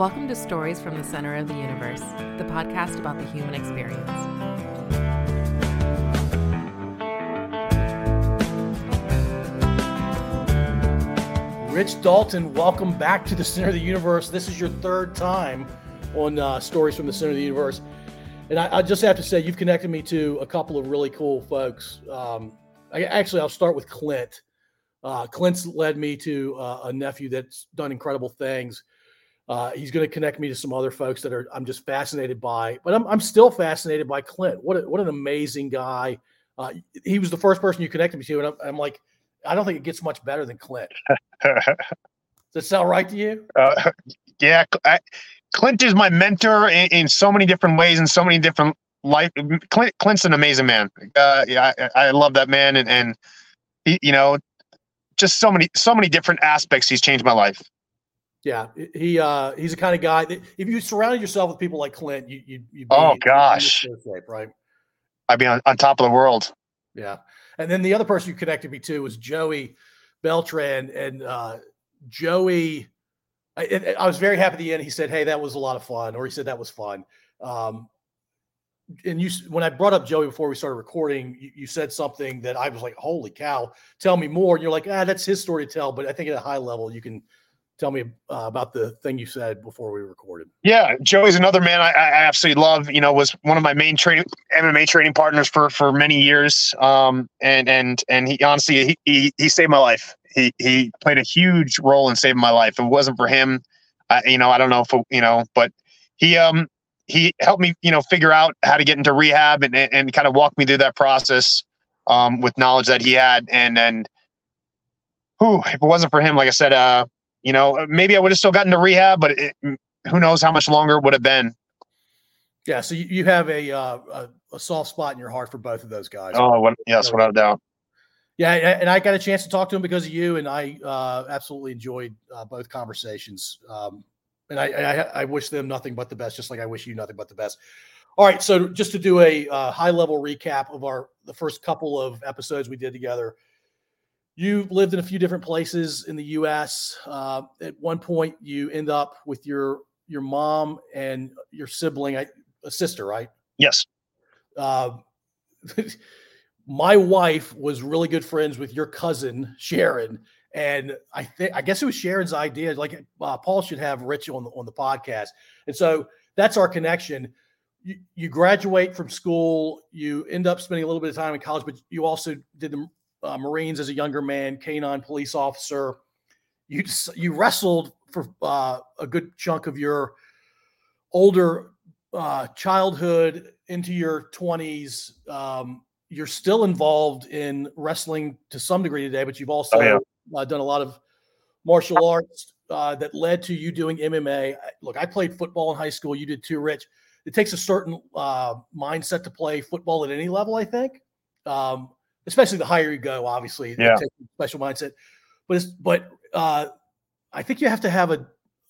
Welcome to Stories from the Center of the Universe, the podcast about the human experience. Rich Dalton, welcome back to the Center of the Universe. This is your third time on uh, Stories from the Center of the Universe. And I, I, just have to say, you've connected me to a couple of really cool folks. Um, I, actually, I'll start with Clint. Uh, Clint's led me to uh, a nephew that's done incredible things. Uh, he's going to connect me to some other folks that are I'm just fascinated by, but I'm, I'm still fascinated by Clint. What a, what an amazing guy! Uh, he was the first person you connected me to, and I'm, I'm, like, I don't think it gets much better than Clint. Does that sound right to you? Uh, yeah, I, Clint is my mentor in, in, so many different ways, in so many different life. Clint, Clint's an amazing man. Uh, yeah, I, I, love that man, and, and he, you know, just so many so many different aspects. He's changed my life. Yeah, he uh, he's the kind of guy that if you surrounded yourself with people like Clint, you you you oh gosh, shape, right? I'd be on, on top of the world. Yeah, and then the other person you connected me to was Joey Beltran, and uh, Joey. I, I was very happy at the end. He said, "Hey, that was a lot of fun," or he said that was fun. Um, and you when I brought up Joey before we started recording, you, you, said something that I was like, "Holy cow! Tell me more." And you're like, "Ah, that's his story to tell." But I think at a high level, you can tell me uh, about the thing you said before we recorded. Yeah, Joey's another man I, I, absolutely love. You know, was one of my main training MMA training partners for for many years. Um, and and and he honestly he, he, he saved my life. He he played a huge role in saving my life. If it wasn't for him, I, you know, I don't know if you know, but he um he helped me, you know, figure out how to get into rehab and and kind of walk me through that process um, with knowledge that he had. And and who, if it wasn't for him, like I said, uh, you know, maybe I would have still gotten to rehab, but it, who knows how much longer it would have been. Yeah, so you, you have a, uh, a, a soft spot in your heart for both of those guys. Oh, what, yes, without a doubt. Yeah, and I got a chance to talk to him because of you, and I uh, absolutely enjoyed uh, both conversations. Um, and I, I, I, wish them nothing but the best, just like I wish you nothing but the best. All right, so just to do a uh, high level recap of our the first couple of episodes we did together. You lived in a few different places in the U.S. Uh, at one point, you end up with your your mom and your sibling, a sister, right? Yes. Uh, my wife was really good friends with your cousin Sharon, and I think I guess it was Sharon's idea. Like uh, Paul should have Rich on the on the podcast, and so that's our connection. You, you graduate from school, you end up spending a little bit of time in college, but you also did the uh, Marines as a younger man, canine police officer. You you wrestled for uh, a good chunk of your older uh, childhood into your twenties. Um, you're still involved in wrestling to some degree today, but you've also oh, yeah uh, done a lot of martial arts uh, that led to you doing MMA. Look, I played football in high school. You did too, Rich. It takes a certain uh, mindset to play football at any level, I think. Um, especially the higher you go, obviously, yeah. special mindset. But it's, but uh, I think you have to have a,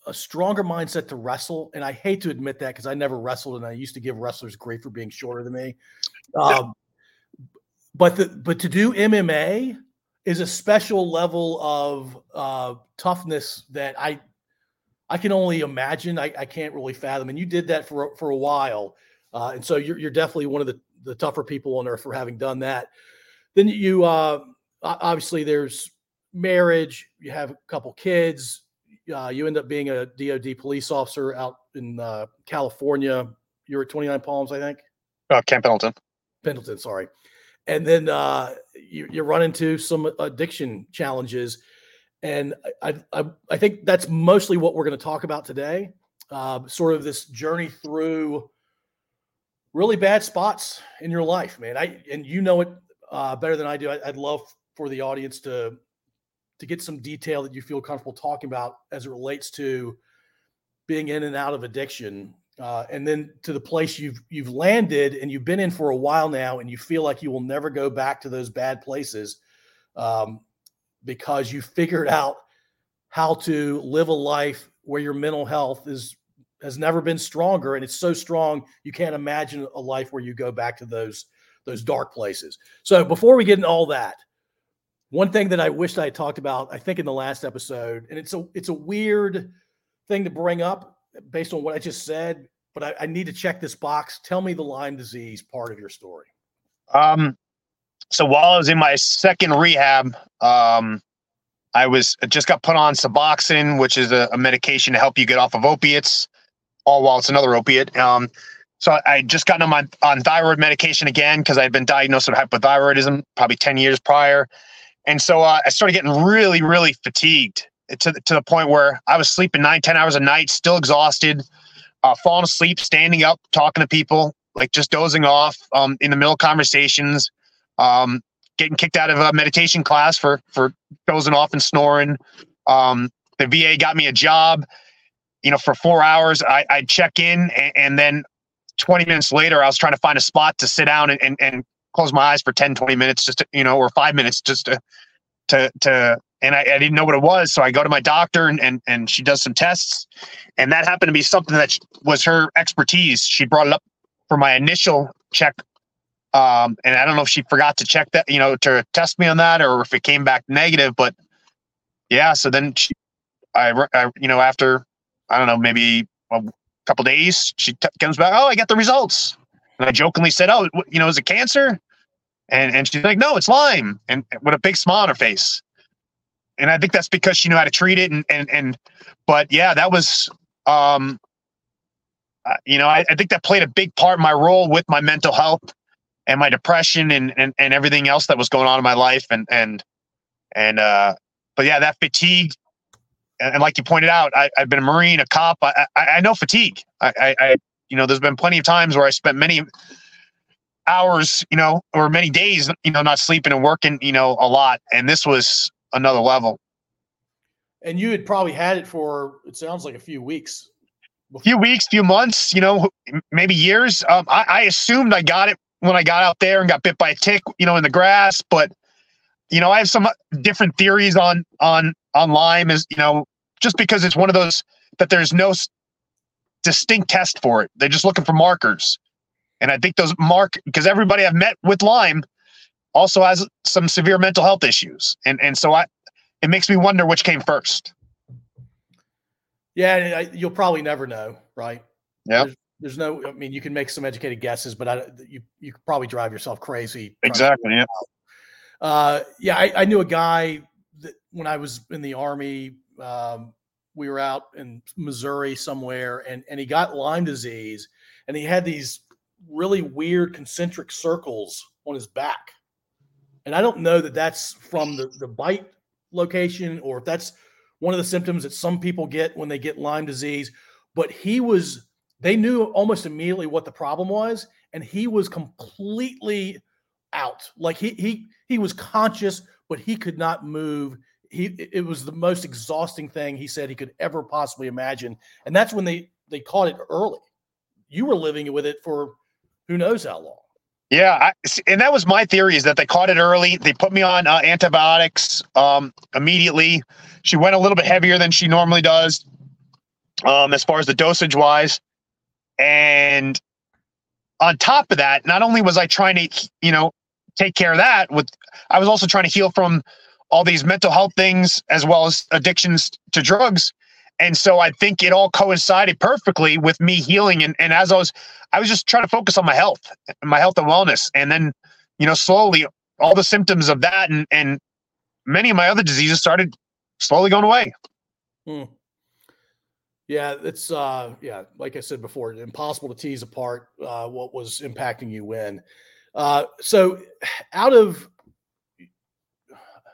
a stronger mindset to wrestle. And I hate to admit that because I never wrestled, and I used to give wrestlers great for being shorter than me. Um, but the but to do MMA is a special level of uh, toughness that I I can only imagine. I, I can't really fathom. And you did that for for a while, uh, and so you're you're definitely one of the the tougher people on earth for having done that. Then you uh, obviously there's marriage. You have a couple kids. Uh, you end up being a DoD police officer out in uh, California. You're at 29 Palms, I think. Uh, Camp Pendleton. Pendleton, sorry and then uh, you, you run into some addiction challenges. And I, I, I think that's mostly what we're going to talk about today. Uh, sort of this journey through really bad spots in your life, man. I and you know it uh, better than I do. I, would love for the audience to to get some detail that you feel comfortable talking about as it relates to being in and out of addiction uh, and then to the place you've you've landed and you've been in for a while now, and you feel like you will never go back to those bad places um, because you figured out how to live a life where your mental health is has never been stronger, and it's so strong you can't imagine a life where you go back to those those dark places. So before we get into all that, one thing that I wished I talked about, I think in the last episode, and it's a it's a weird thing to bring up based on what I just said, but I, I need to check this box. Tell me the Lyme disease part of your story. Um, so while I was in my second rehab, um, I was just got put on Suboxone, which is a, a, medication to help you get off of opiates, all while it's another opiate. Um, so I just gotten on my on thyroid medication again because I had been diagnosed with hypothyroidism probably ten years prior, and so uh, I started getting really, really fatigued to the, to the point where I was sleeping nine, ten hours a night, still exhausted, uh, falling asleep, standing up, talking to people, like just dozing off um, in the middle of conversations, um, getting kicked out of a meditation class for for dozing off and snoring. Um, the VA got me a job. You know, for four hours, I, I'd check in, and, and, then 20 minutes later, I was trying to find a spot to sit down and, and, and close my eyes for 10, 20 minutes, just to, you know, or five minutes just to, to, to, and I, I, didn't know what it was. So I go to my doctor and, and, and she does some tests. And that happened to be something that was her expertise. She brought it up for my initial check um, and I don't know if she forgot to check that, you know, to test me on that or if it came back negative, but yeah. So then she, I, I you know, after, I don't know, maybe a couple days, she t- comes back. Oh, I got the results. And I jokingly said, oh, you know, is it cancer? And, and she's like, no, it's Lyme. And with a big smile on her face. And I think that's because she knew how to treat it. And, and, and, but yeah, that was, um, uh, you know, I, I think that played a big part in my role with my mental health and my depression and, and, and everything else that was going on in my life. And, and, and, uh, but yeah, that fatigue. And, like you pointed out, I, have been a Marine, a cop. I, I, I know fatigue. I, I, I, you know, there's been plenty of times where I spent many hours, you know, or many days, you know, not sleeping and working, you know, a lot. And this was another level. And you had probably had it for, it sounds like a few weeks. A few weeks, few months, you know, maybe years. Um, I, I assumed I got it when I got out there and got bit by a tick, you know, in the grass. But you know, I have some different theories on on on Lyme. Is you know, just because it's one of those that there's no distinct test for it. They're just looking for markers, and I think those mark because everybody I've met with Lyme also has some severe mental health issues, and and so I it makes me wonder which came first. Yeah, you'll probably never know, right? Yeah there's no i mean you can make some educated guesses but i you you could probably drive yourself crazy exactly yeah uh, yeah I, I, knew a guy that when i was in the army um, we were out in missouri somewhere and and he got lyme disease and he had these really weird concentric circles on his back. And i don't know that that's from the the bite location or if that's one of the symptoms that some people get when they get lyme disease but he was they knew almost immediately what the problem was, and he was completely out. Like he he he was conscious, but he could not move. He it was the most exhausting thing he said he could ever possibly imagine, and that's when they they caught it early. You were living with it for who knows how long. Yeah, I, and that was my theory is that they caught it early. They put me on uh, antibiotics um, immediately. She went a little bit heavier than she normally does, um, as far as the dosage wise. And on top of that, not only was I trying to, you know, take care of that with I was also trying to heal from all these mental health things as well as addictions to drugs. And so I think it all coincided perfectly with me healing. And, and as I was, I was just trying to focus on my health, my health and wellness. And then, you know, slowly all the symptoms of that and, and many of my other diseases started slowly going away. Hmm. Yeah, it's uh yeah, like I said before, impossible to tease apart uh what was impacting you when. Uh so out of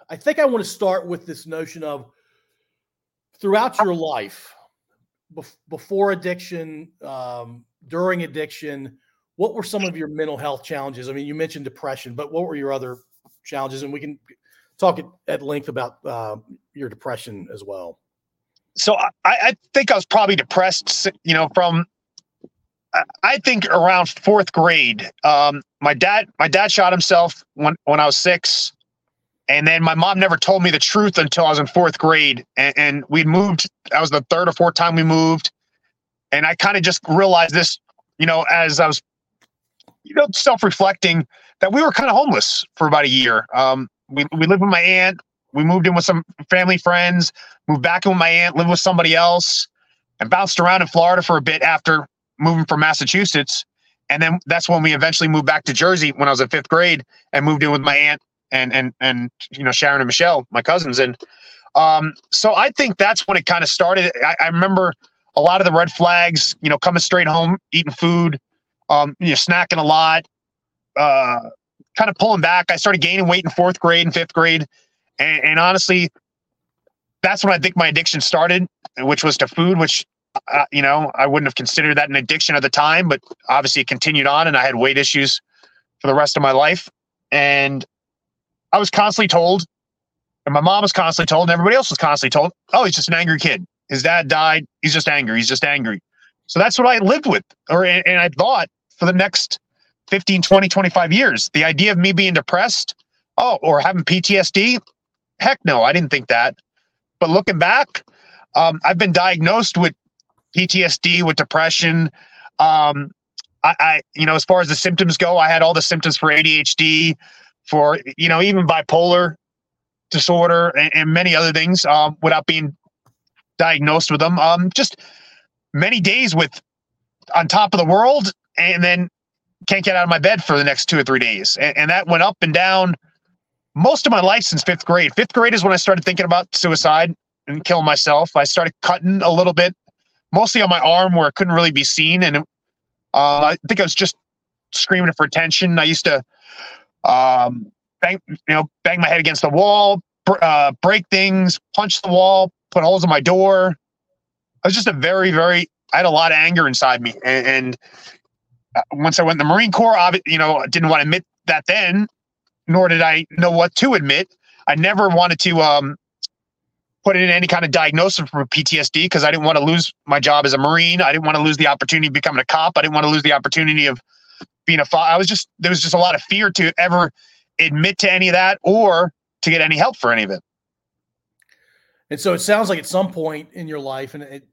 I think I want to start with this notion of throughout your life before addiction, um, during addiction, what were some of your mental health challenges? I mean, you mentioned depression, but what were your other challenges? And we can talk at length about uh, your depression as well so I, I think I was probably depressed, you know, from I think around fourth grade. Um, my dad, my dad shot himself when when I was six, and then my mom never told me the truth until I was in fourth grade. And, and we moved. That was the third or fourth time we moved, and I kind of just realized this, you know, as I was, you know, self reflecting that we were kind of homeless for about a year. Um, we we lived with my aunt we moved in with some family friends, moved back in with my aunt, lived with somebody else. and bounced around in Florida for a bit after moving from Massachusetts. And then that's when we eventually moved back to Jersey when I was in fifth grade and moved in with my aunt and and and you know Sharon and Michelle, my cousins. And um, so I think that's when it kind of started. I, I, remember a lot of the red flags, you know, coming straight home, eating food, um, you know, snacking a lot, uh, kind of pulling back. I started gaining weight in fourth grade and fifth grade. And, and honestly, that's when I think my addiction started, which was to food, which you know, I wouldn't have considered that an addiction at the time, but obviously it continued on and I had weight issues for the rest of my life. And I was constantly told, and my mom was constantly told, and everybody else was constantly told, oh, he's just an angry kid. His dad died. He's just angry. He's just angry. So that's what I lived with, or and I thought for the next 15, 20, 25 years. The idea of me being depressed, oh, or having PTSD, heck no, I didn't think that. But looking back, um, I've been diagnosed with PTSD, with depression. Um, I, I, you know, as far as the symptoms go, I had all the symptoms for ADHD, for you know, even bipolar disorder, and, and many other things um, without being diagnosed with them. Um, just many days with on top of the world, and then can't get out of my bed for the next two or three days, and, and that went up and down most of my life since fifth grade. Fifth grade is when I started thinking about suicide and killing myself. I started cutting a little bit, mostly on my arm where it couldn't really be seen. And uh, I think I was just screaming for attention. I used to um, bang, you know, bang my head against the wall, uh, break things, punch the wall, put holes in my door. I was just a very, very, I had a lot of anger inside me. And, and uh, once I went in the Marine Corps, I, you know, didn't want to admit that then, nor did I know what to admit. I never wanted to um, put in any kind of diagnosis for PTSD because I didn't want to lose my job as a Marine. I didn't want to lose the opportunity of becoming a cop. I didn't want to lose the opportunity of being a father. I was just, there was just a lot of fear to ever admit to any of that or to get any help for any of it. And so it sounds like at some point in your life and it,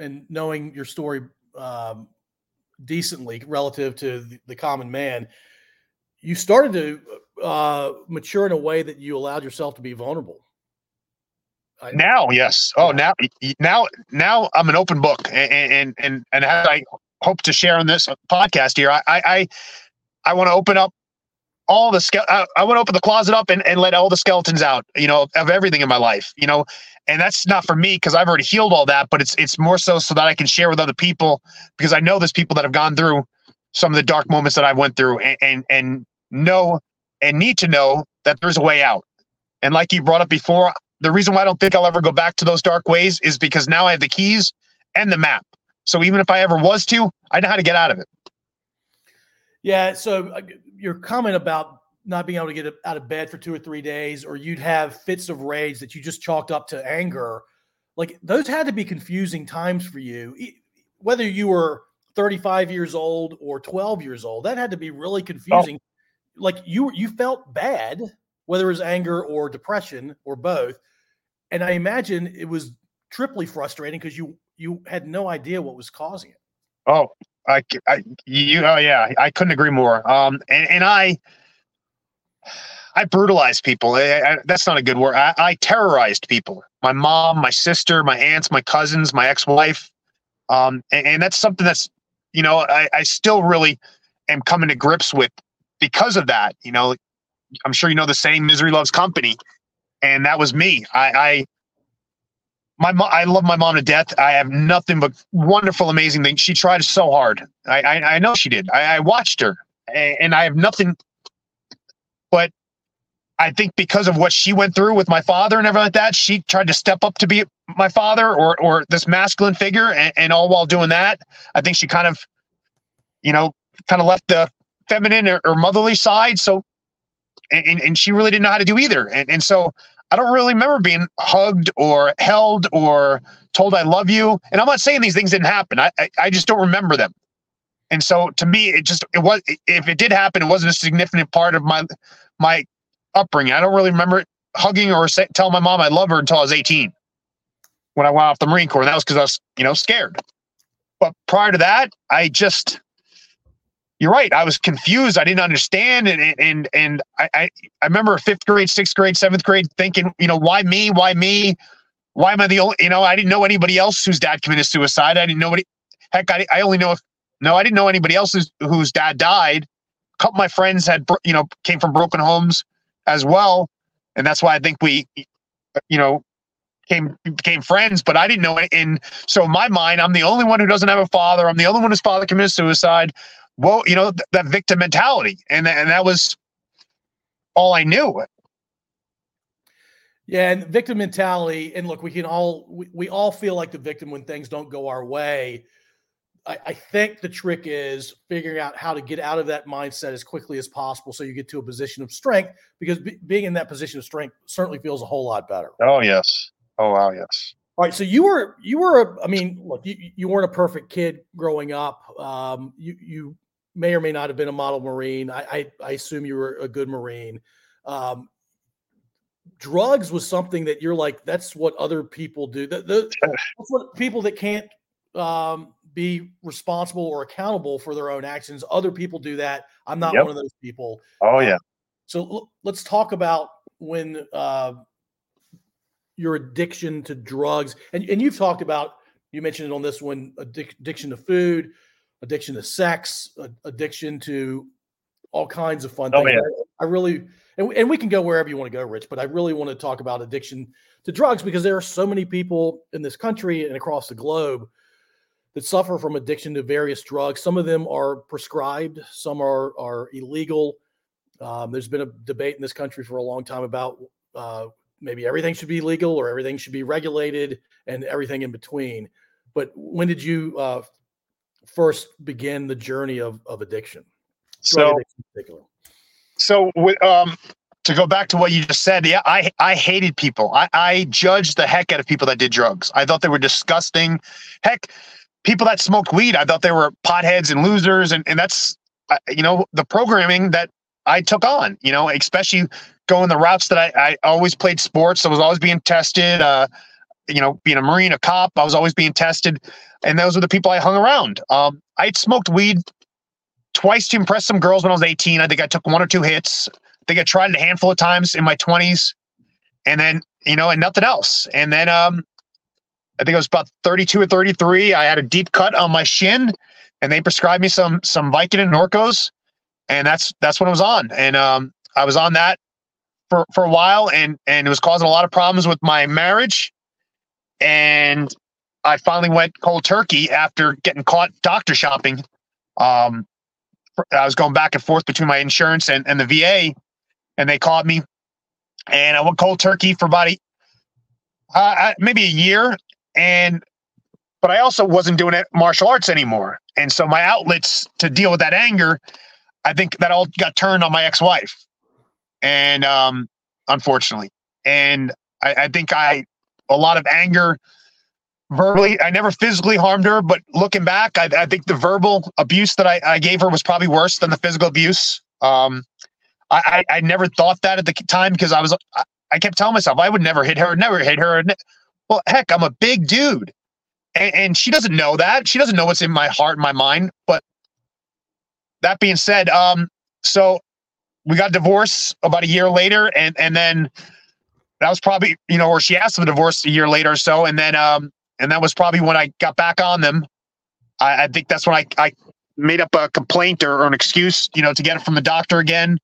and knowing your story um, decently relative to the, the common man, you started to uh, mature in a way that you allowed yourself to be vulnerable. I, now, yes. Oh, now, now, now I'm an open book, and and and and as I hope to share on this podcast here, I I I want to open up all the ske- I, I want to open the closet up and, and let all the skeletons out, you know, of everything in my life, you know, and that's not for me because I've already healed all that, but it's it's more so so that I can share with other people because I know there's people that have gone through some of the dark moments that I went through and and, and know and need to know that there's a way out. And like you brought up before, the reason why I don't think I'll ever go back to those dark ways is because now I have the keys and the map. So even if I ever was to, I know how to get out of it. Yeah. So uh, your comment about not being able to get out of bed for two or three days, or you'd have fits of rage that you just chalked up to anger. Like those had to be confusing times for you, whether you were 35 years old or 12 years old. That had to be really confusing. Oh. Like you, you felt bad, whether it was anger or depression or both. And I imagine it was triply frustrating because you you had no idea what was causing it. Oh, I, I you, oh yeah, I couldn't agree more. Um, and, and I, I brutalized people. I, I, that's not a good word. I, I, terrorized people. My mom, my sister, my aunts, my cousins, my ex-wife. Um, and, and that's something that's, you know, I, I still really am coming to grips with because of that. You know, I'm sure you know the saying "misery loves company," and that was me. I, I my mom, I love my mom to death. I have nothing but wonderful, amazing things. She tried so hard. I, I, I know she did. I, I watched her, and I have nothing. But I think because of what she went through with my father and everything like that, she tried to step up to be my father or or this masculine figure, and, and all while doing that, I think she kind of, you know, kind of left the feminine or, or motherly side. So, and, and she really didn't know how to do either. And and so I don't really remember being hugged or held or told I love you. And I'm not saying these things didn't happen. I, I, I just don't remember them. And so to me, it just it was if it did happen, it wasn't a significant part of my my upbringing. I don't really remember hugging or say, tell my mom I love her until I was 18 when I went off the Marine Corps. And that was because I was, you know, scared. But prior to that, I just you're right. I was confused. I didn't understand, and and and I I, I remember fifth grade, sixth grade, seventh grade thinking, you know, why me? Why me? why am I the only, you know, I didn't know anybody else whose dad committed suicide. I didn't know anybody, heck, I, I only know if, no, I didn't know anybody else whose, whose dad died. A couple of my friends had, you know, came from broken homes as well. And that's why I think we, you know, came became friends, but I didn't know it. And so in my mind, I'm the only one who doesn't have a father. I'm the only one whose father committed suicide. Well, you know, th- that victim mentality. And, and that was all I knew. Yeah, and victim mentality. And look, we can all we, we all feel like the victim when things don't go our way. I, I, think the trick is figuring out how to get out of that mindset as quickly as possible, so you get to a position of strength. Because b- being in that position of strength certainly feels a whole lot better. Oh yes. Oh wow. Yes. All right. So you were you were. a, I mean, look, you, you weren't a perfect kid growing up. Um, you you may or may not have been a model Marine. I I, I assume you were a good Marine. Um, drugs was something that you're like that's what other people do the, the, that's what people that can't um, be responsible or accountable for their own actions other people do that i'm not yep. one of those people oh yeah so l- let's talk about when uh, your addiction to drugs and, and you've talked about you mentioned it on this one addic- addiction to food addiction to sex addiction to all kinds of fun oh, things I, I really and, and we can go wherever you want to go, Rich, but I really want to talk about addiction to drugs because there are so many people in this country and across the globe that suffer from addiction to various drugs. Some of them are prescribed, some are are illegal. Um, there's been a debate in this country for a long time about uh, maybe everything should be legal or everything should be regulated and everything in between. But when did you uh, first begin the journey of, of addiction? so, addiction so um, to go back to what you just said, yeah, I I hated people. I, I judged the heck out of people that did drugs. I thought they were disgusting. Heck, people that smoked weed, I thought they were potheads and losers, and and that's you know the programming that I took on. You know, especially going the routes that I I always played sports. I was always being tested. Uh, you know, being a marine, a cop, I was always being tested, and those were the people I hung around. Um, I smoked weed twice to impress some girls when I was 18. I think I took one or two hits. I think I tried it a handful of times in my 20s, and then you know, and nothing else. And then um, I think it was about 32 or 33. I had a deep cut on my shin, and they prescribed me some some Vicodin Norcos, and that's that's what I was on. And um, I was on that for for a while, and and it was causing a lot of problems with my marriage. And I finally went cold turkey after getting caught doctor shopping. Um, I was going back and forth between my insurance and, and the VA, and they called me, and I went cold turkey for about a, uh, maybe a year, and but I also wasn't doing it martial arts anymore, and so my outlets to deal with that anger, I think that all got turned on my ex-wife, and um, unfortunately, and I, I think I a lot of anger verbally. I never physically harmed her, but looking back, I, I think the verbal abuse that I, I, gave her was probably worse than the physical abuse. Um, I, I, never thought that at the time because I was I, I, kept telling myself I would never hit her, never hit her. Well, heck, I'm a big dude, and, and she doesn't know that. She doesn't know what's in my heart and my mind. But that being said, um, so we got divorced about a year later, and and then that was probably you know, or she asked for the divorce a year later or so, and then um, and that was probably when I got back on them. I, I think that's when I, I made up a complaint or, or, an excuse, you know, to get it from the doctor again.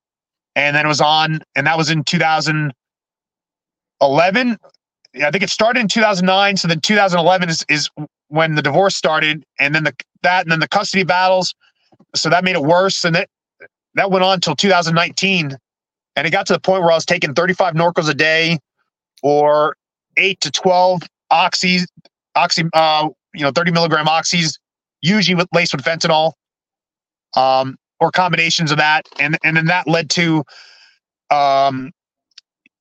And then it was on, and that was in 2011. I think it started in 2009. So then 2011 is, is when the divorce started, and then the that, and then the custody battles. So that made it worse, and that that went on until 2019, and it got to the point where I was taking 35 Norcos a day, or eight to 12 oxys oxy, uh, you know, 30 milligram oxys, usually with laced with fentanyl, um, or combinations of that. And, and then that led to, um,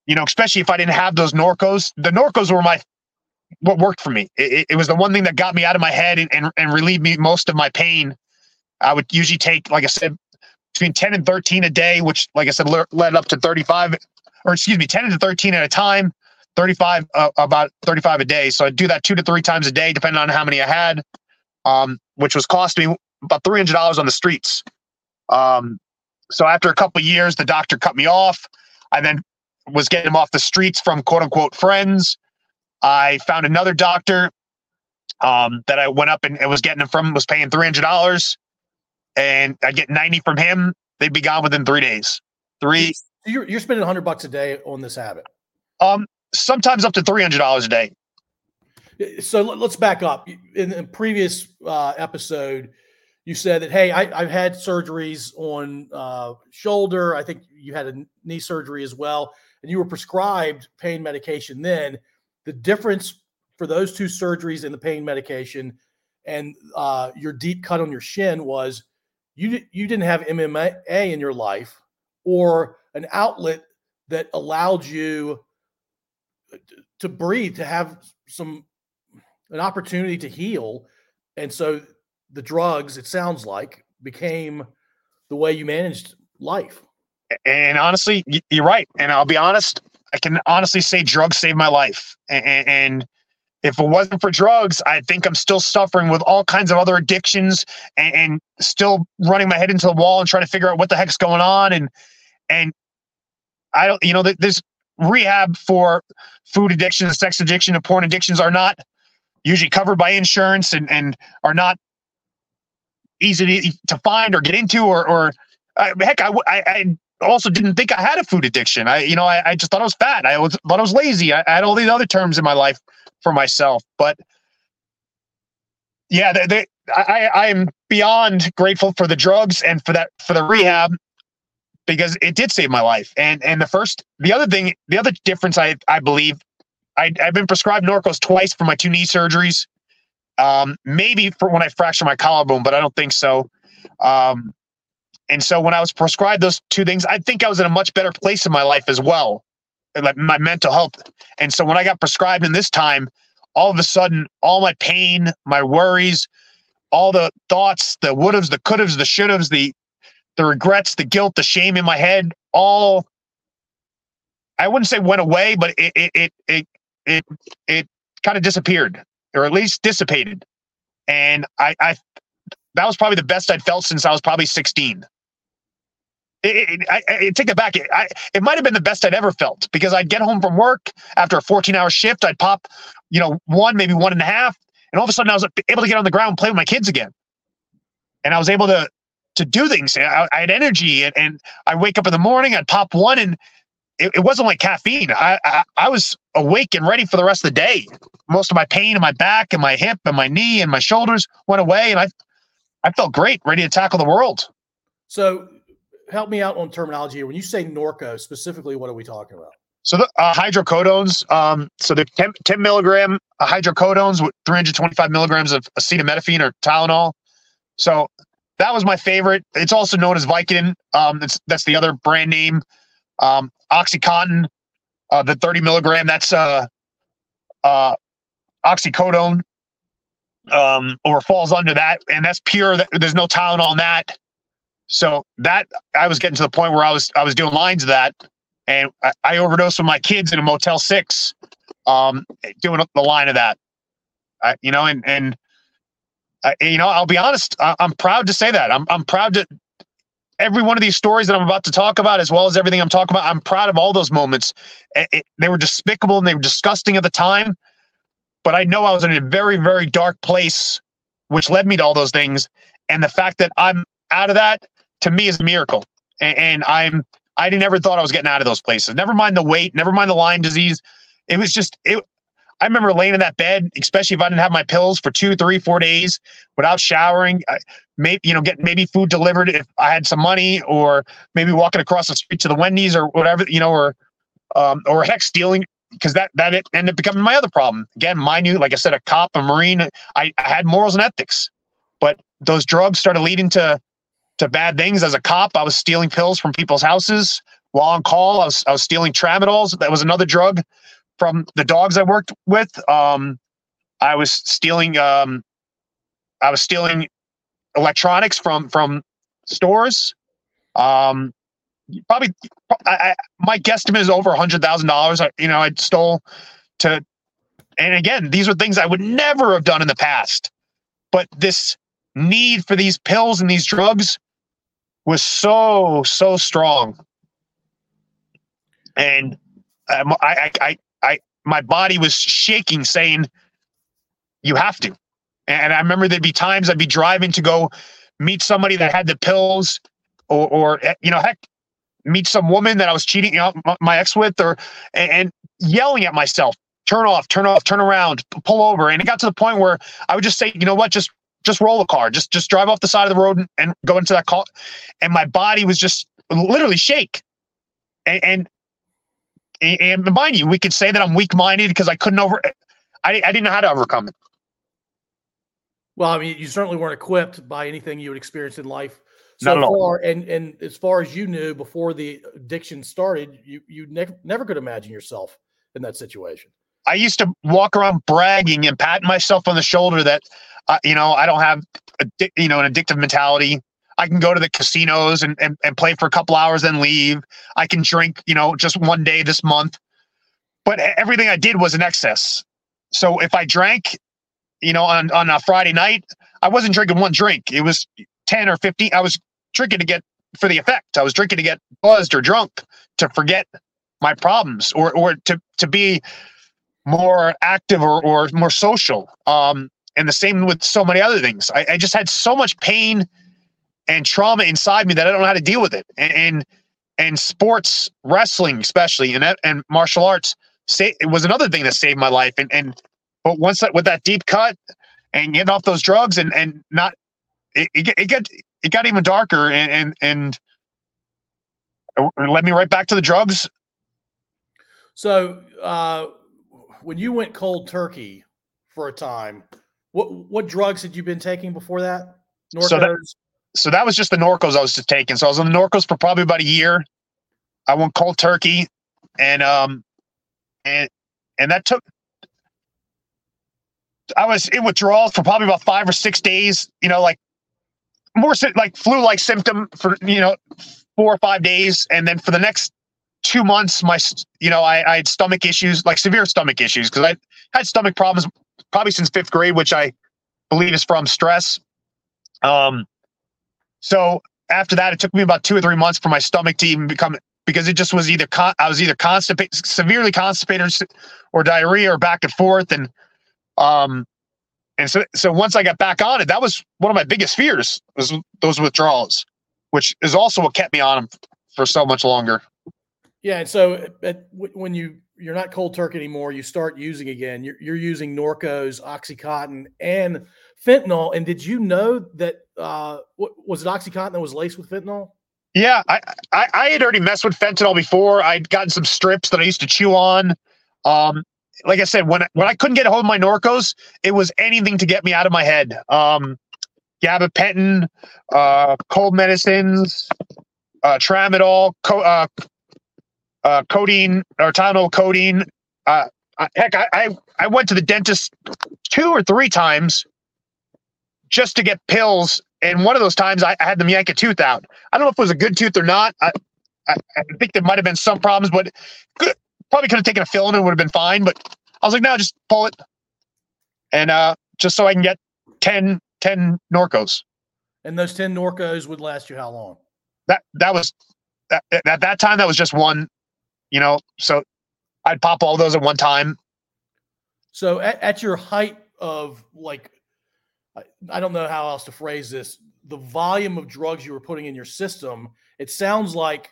you know, especially if I didn't have those Norcos, the Norcos were my, what worked for me. It, it was the one thing that got me out of my head and, and, and relieved me most of my pain. I would usually take, like I said, between 10 and 13 a day, which, like I said, led up to 35, or excuse me, 10 to 13 at a time. 35 uh, about 35 a day so i do that two to three times a day depending on how many i had um, which was costing me about $300 on the streets um, so after a couple years the doctor cut me off i then was getting him off the streets from quote unquote friends I found another doctor um, that I went up and, and was getting them from was paying three hundred dollars, and I'd get ninety from him. They'd be gone within three days. Three. You're you're spending hundred bucks a day on this habit. Um, sometimes up to three hundred dollars a day. So let's back up. In the previous uh, episode, you said that hey, I, have had surgeries on uh, shoulder. I think you had a knee surgery as well, and you were prescribed pain medication. Then the difference for those two surgeries and the pain medication and uh, your deep cut on your shin was you you didn't have MMA in your life or an outlet that allowed you to breathe to have some an opportunity to heal. And so the drugs it sounds like became the way you managed life. And honestly you're right. And i'll be honest i can honestly say drugs saved my life. And, if it wasn't for drugs, I think I'm still suffering with all kinds of other addictions and, and, still running my head into the wall and trying to figure out what the heck's going on. And and I don't, you know, this rehab for food addiction, sex addiction, and porn addictions are not usually covered by insurance and and are not easy to, find or get into or or uh, heck, I, I, I also didn't think I had a food addiction. I, you know, I, I just thought I was fat. I was, thought I was lazy. I, I had all these other terms in my life for myself. But yeah, they, they, I, I am beyond grateful for the drugs and for that for the rehab because it did save my life. And and the first, the other thing, the other difference I I believe, I, I've been prescribed Norcos twice for my two knee surgeries. Um, maybe for when I fractured my collarbone, but I don't think so. Um, and so when I was prescribed those two things, I think I was in a much better place in my life as well like my mental health. And so when I got prescribed in this time, all of a sudden, all my pain, my worries, all the thoughts, the would haves, the could haves, the should haves, the the regrets, the guilt, the shame in my head, all I wouldn't say went away, but it it it it it, it kind of disappeared, or at least dissipated. And I, I that was probably the best I'd felt since I was probably 16 it, it, I, I, take it back. It, I, it might have been the best I'd ever felt because I'd get home from work after a 14 hour shift. I'd pop, you know, one, maybe one and a half. And all of a sudden I was able to get on the ground and play with my kids again. And I was able to, to do things. I, I had energy and, and I wake up in the morning, I'd pop one and it, it wasn't like caffeine. I, I, I was awake and ready for the rest of the day. Most of my pain in my back and my hip and my knee and my shoulders went away. And I, I felt great, ready to tackle the world. So help me out on terminology here. When you say Norco, specifically, what are we talking about? So the uh, hydrocodones, um, so the 10, 10 milligram uh, hydrocodones with 325 milligrams of acetaminophen or Tylenol. So that was my favorite. It's also known as Vicodin. Um, that's that's the other brand name. Um, OxyContin, uh, the 30 milligram. That's uh, uh, oxycodone, um, or falls under that, and that's pure. There's no Tylenol on that. So that I was getting to the point where I was I was doing lines of that, and I, I overdosed with my kids in a Motel Six, um, doing the line of that. I, you know, and and uh, you know, I'll be honest, I, am proud to say that. I'm I'm proud to every one of these stories that I'm about to talk about, as well as everything I'm talking about. I'm proud of all those moments. It, it, they were despicable and they were disgusting at the time, but I know I was in a very very dark place, which led me to all those things. And the fact that I'm out of that to me is a miracle. And, and I'm I never thought I was getting out of those places. Never mind the weight, never mind the Lyme disease. It was just it. I remember laying in that bed, especially if I didn't have my pills for two, three, four days without showering. maybe you know, get maybe food delivered if I had some money, or maybe walking across the street to the Wendy's or whatever, you know, or um, or heck, stealing because that that it ended up becoming my other problem. Again, my new, like I said, a cop, a marine. I, I had morals and ethics, but those drugs started leading to to bad things. As a cop, I was stealing pills from people's houses. While on call, I was, I was stealing tramadols. That was another drug from the dogs I worked with. Um, I was stealing. Um, I was stealing electronics from from stores. Um, probably, I, I, my guesstimate is over a hundred thousand dollars. You know, I stole to, and again, these were things I would never have done in the past. But this need for these pills and these drugs was so so strong, and um, I, I I I my body was shaking, saying, "You have to." And I remember there'd be times I'd be driving to go meet somebody that had the pills, or, or eh, you know, heck, meet some woman that I was cheating you know, my ex with, or and, yelling at myself, turn off, turn off, turn around, pull over. And it got to the point where I would just say, you know what, just just roll the car, just just drive off the side of the road and, and go into that car. And my body was just literally shake. And, and and mind you, we could say that I'm weak minded because I couldn't over. I I didn't know how to overcome it. Well, I mean, you certainly weren't equipped by anything you had experienced in life so far. All. And and as far as you knew before the addiction started, you you ne- never could imagine yourself in that situation. I used to walk around bragging and patting myself on the shoulder that, uh, you know, I don't have, a, you know, an addictive mentality. I can go to the casinos and, and, and play for a couple hours and leave. I can drink, you know, just one day this month. But everything I did was in excess. So if I drank, you know, on, on a Friday night, I wasn't drinking one drink. It was 10 or 15. I was drinking to get for the effect. I was drinking to get buzzed or drunk to forget my problems or or to to be more active or, or more social. Um, and the same with so many other things. I, I, just had so much pain and trauma inside me that I don't know how to deal with it. And and, and sports, wrestling, especially, and and martial arts, say it was another thing that saved my life. And and but once that with that deep cut and getting off those drugs and and not it, it, it got it got even darker and and and led me right back to the drugs so, uh, when you went cold turkey for a time, what what drugs had you been taking before that? Norcos? So that, so that was just the Norcos I was just taking. So I was on the Norcos for probably about a year. I went cold turkey, and um, and and that took. I was in withdrawals for probably about five or six days. You know, like more like flu-like symptom for you know four or five days, and then for the next two months, my you know I, I had stomach issues, like severe stomach issues, because I had stomach problems probably since fifth grade, which I believe is from stress. Um, so after that, it took me about two or three months for my stomach to even become because it just was either con- I was either constipated, severely constipated, or diarrhea, or back and forth, and um, and so so once I got back on it, that was one of my biggest fears was those withdrawals, which is also what kept me on them for so much longer. Yeah, and so at, at, when you you're not cold turkey anymore, you start using again. You're, you're using Norcos, OxyContin, and fentanyl. And did you know that uh, was it OxyContin that was laced with fentanyl? Yeah, I, I, I had already messed with fentanyl before. I'd gotten some strips that I used to chew on. Um, like I said, when when I couldn't get a hold of my Norcos, it was anything to get me out of my head. Um, gabapentin, uh, cold medicines, uh, tramadol, co- uh, uh, codeine or Tylenol codeine. Uh, heck, I, I, I went to the dentist two or three times just to get pills. And one of those times I, I had them yank a tooth out. I don't know if it was a good tooth or not. I, I, I think there might have been some problems, but good, probably could have taken a fill and it would have been fine. But I was like, no, just pull it. And uh, just so I can get 10, 10 Norcos. And those 10 Norcos would last you how long? That, that was, at, at that time, that was just one you know, so I'd pop all those at one time. So at, at your height of like, I, don't know how else to phrase this, the volume of drugs you were putting in your system, it sounds like,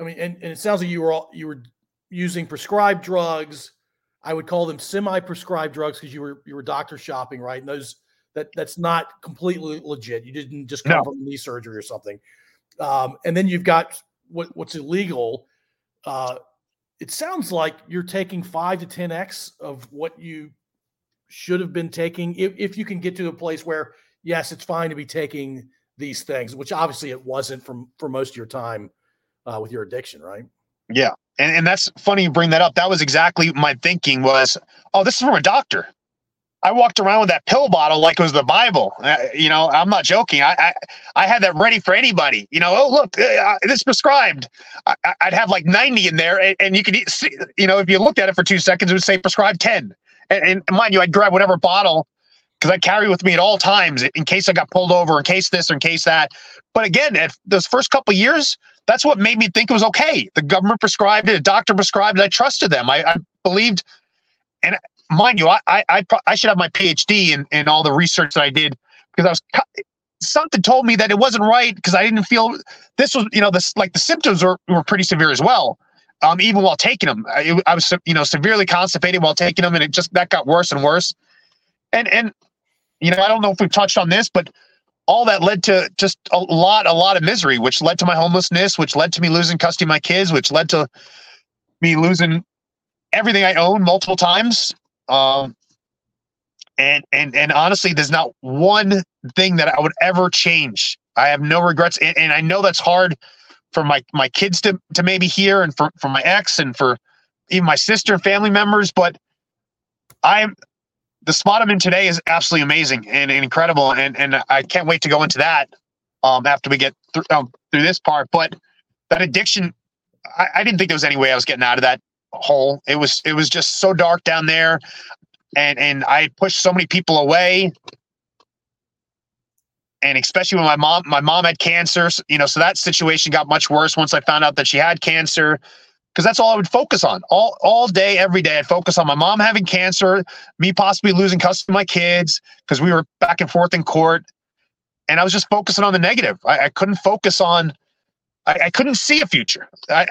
I mean, and, and it sounds like you were all, you were using prescribed drugs. I would call them semi-prescribed drugs because you were you were doctor shopping, right? And those that that's not completely legit. You didn't just come no. from knee surgery or something. Um, and then you've got what what's illegal, uh, it sounds like you're taking five to 10x of what you should have been taking if, if you can get to a place where, yes, it's fine to be taking these things, which obviously it wasn't from for most of your time uh, with your addiction, right? Yeah. And, and that's funny you bring that up. That was exactly my thinking was, oh, this is from a doctor. I walked around with that pill bottle like it was the Bible. Uh, you know, I'm not joking. I, I, I had that ready for anybody. You know, oh look, uh, uh this prescribed. I, would have like 90 in there, and, and you could see. You know, if you looked at it for two seconds, it would say prescribed 10. And, and mind you, I'd grab whatever bottle because I carry with me at all times in case I got pulled over, in case this or in case that. But again, at those first couple years, that's what made me think it was okay. The government prescribed it, a doctor prescribed it. I trusted them. I, I believed, and mind you, I I I, I should have my PhD in in all the research that I did because I was something told me that it wasn't right because I didn't feel this was you know this like the symptoms were were pretty severe as well. Um, even while taking them, I, I was you know severely constipated while taking them, and it just that got worse and worse. And and you know I don't know if we've touched on this, but all that led to just a lot, a lot of misery, which led to my homelessness, which led to me losing custody of my kids, which led to me losing everything I own multiple times. Um, and and and honestly, there's not one thing that I would ever change. I have no regrets, and, and I know that's hard for my my kids to to maybe hear, and for for my ex, and for even my sister and family members. But I'm the spot I'm in today is absolutely amazing and, and incredible, and and I can't wait to go into that um, after we get th- um, through this part. But that addiction, I, I didn't think there was any way I was getting out of that hole. It was it was just so dark down there, and and I pushed so many people away. And especially when my mom, my mom had cancer, you know, so that situation got much worse once I found out that she had cancer because that's all I would focus on all all day, every day. I'd focus on my mom having cancer, me possibly losing custody of my kids because we were back and forth in court, and I was just focusing on the negative. I, I couldn't focus on. I, I, couldn't see a future. I,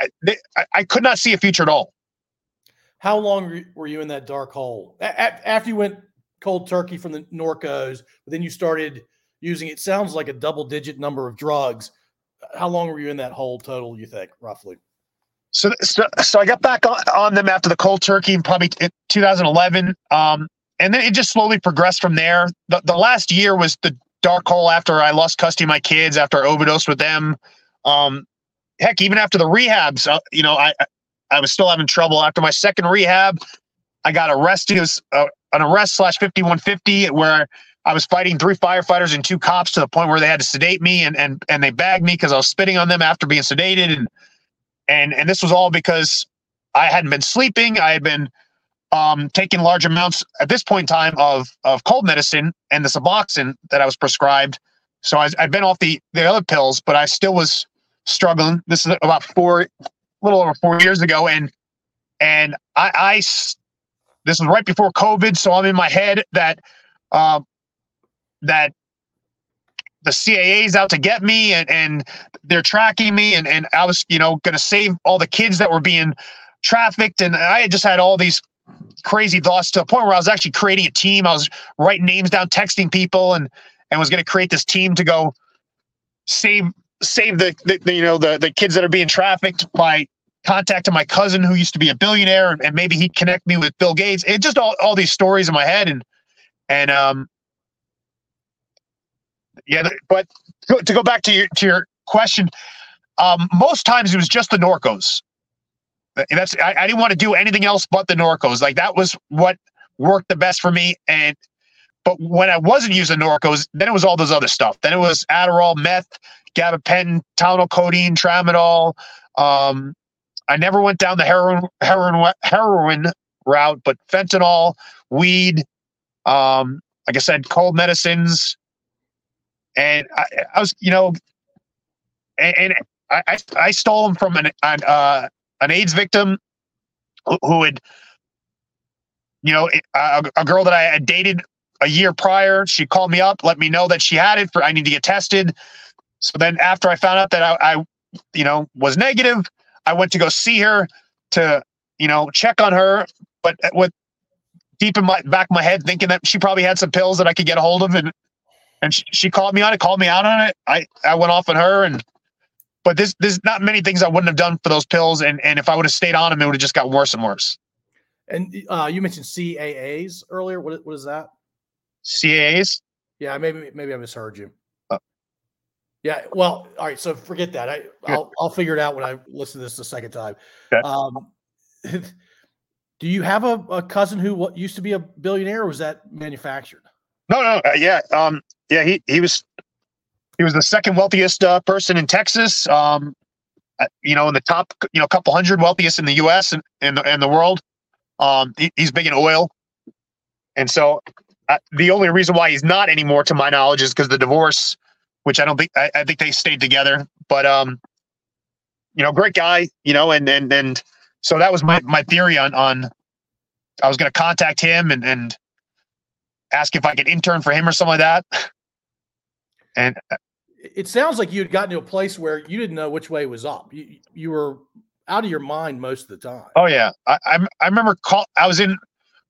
I, I could not see a future at all. How long were you in that dark hole after you went cold turkey from the Norcos? But then you started using. It sounds like a double digit number of drugs. How long were you in that hole total? You think roughly? So, so, so I got back on, on them after the cold turkey, in probably in 2011. Um, and then it just slowly progressed from there. The, the last year was the dark hole after I lost custody of my kids, after I overdosed with them. Um, heck, even after the rehabs, uh, you know, I, I was still having trouble. After my second rehab, I got arrested. It was uh, an arrest slash 5150 where I was fighting three firefighters and two cops to the point where they had to sedate me and, and, and they bagged me because I was spitting on them after being sedated. And, and and this was all because I hadn't been sleeping. I had been um, taking large amounts at this point in time of of cold medicine and the Suboxone that I was prescribed. So I, I'd been off the the other pills, but I still was struggling. This is about four, little over four years ago, and and I, I this was right before COVID, so I'm in my head that uh, that the CAA's out to get me and, and they're tracking me and, and I was, you know, going to save all the kids that were being trafficked. And I had just had all these crazy thoughts to a point where I was actually creating a team. I was writing names down, texting people and, and was going to create this team to go save, save the, the, the, you know, the, the kids that are being trafficked by contacting my cousin who used to be a billionaire and, and maybe he'd connect me with Bill Gates. It just all, all these stories in my head. And, and, um, yeah, but to go back to your to your question, um, most times it was just the Norcos. That's I, I didn't want to do anything else but the Norcos. Like that was what worked the best for me. And but when I wasn't using Norcos, then it was all those other stuff. Then it was Adderall, meth, gabapentin, Tylenol, codeine, tramadol. Um, I never went down the heroin heroin heroin route, but fentanyl, weed, um, like I said, cold medicines, and I, I was, you know, and, and I, I stole them from an an, uh, an AIDS victim who, had, you know, a, a girl that I had dated a year prior. She called me up, let me know that she had it. For I need to get tested. So then, after I found out that I, I you know, was negative, I went to go see her to, you know, check on her. But with deep in my back of my head, thinking that she probably had some pills that I could get a hold of, and and she, she called me on it, called me out on it. I, I went off on her and, but there's, there's not many things I wouldn't have done for those pills. And, and if I would have stayed on them, it would have just got worse and worse. And uh, you mentioned CAAs earlier. What, what is that? CAAs? Yeah, maybe, maybe I misheard you. Uh, yeah. Well, all right. So forget that. I, I'll, I'll figure it out when I listen to this the second time. Okay. Um, do you have a, a cousin who used to be a billionaire or was that manufactured? No, no, uh, yeah, um, yeah. He he was he was the second wealthiest uh, person in Texas. Um, uh, you know, in the top, you know, couple hundred wealthiest in the U.S. and in the in the world. Um, he, he's big in oil, and so uh, the only reason why he's not anymore, to my knowledge, is because the divorce, which I don't think I, I think they stayed together. But um, you know, great guy, you know, and and and so that was my my theory on on I was going to contact him and and ask if I could intern for him or something like that. And uh, it sounds like you had gotten to a place where you didn't know which way was up. You you were out of your mind most of the time. Oh yeah, I I, I remember call. I was in, I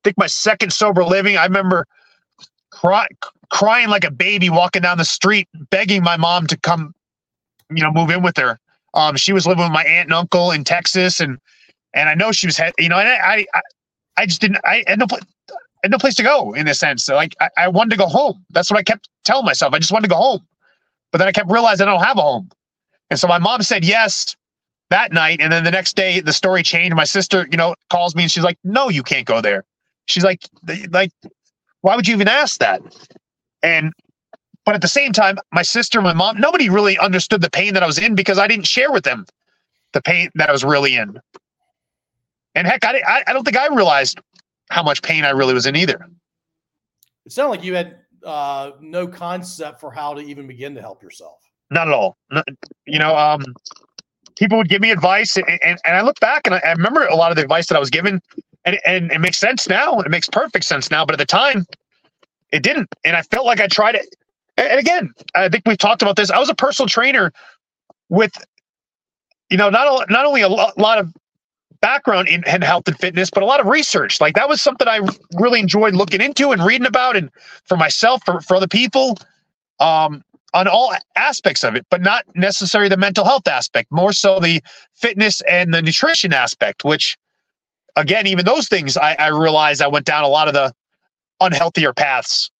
think my second sober living. I remember cry, crying like a baby walking down the street, begging my mom to come, you know, move in with her. Um, she was living with my aunt and uncle in Texas, and and I know she was, you know, and I I, I just didn't. I had no place, had no place to go in a sense. So like I, I wanted to go home. That's what I kept telling myself. I just wanted to go home, but then I kept realizing I don't have a home, and so my mom said yes that night, and then the next day the story changed. My sister, you know, calls me and she's like, "No, you can't go there." She's like, "Like, why would you even ask that?" And but at the same time, my sister, my mom, nobody really understood the pain that I was in because I didn't share with them the pain that I was really in. And heck, I, I, I don't think I realized how much pain I really was in either. It sounded like you had uh, no concept for how to even begin to help yourself. Not at all. Not, you know, um, people would give me advice, and, and, and I look back and I, I, remember a lot of the advice that I was given, and, and it makes sense now. It makes perfect sense now, but at the time, it didn't. And I felt like I tried it. And again, I think we've talked about this. I was a personal trainer with, you know, not not only a lot of background in, in health and fitness, but a lot of research. Like that was something I really enjoyed looking into and reading about, and for myself, for for other people, um, on all aspects of it, but not necessarily the mental health aspect. More so the fitness and the nutrition aspect, which, again, even those things, I, I realized I went down a lot of the unhealthier paths.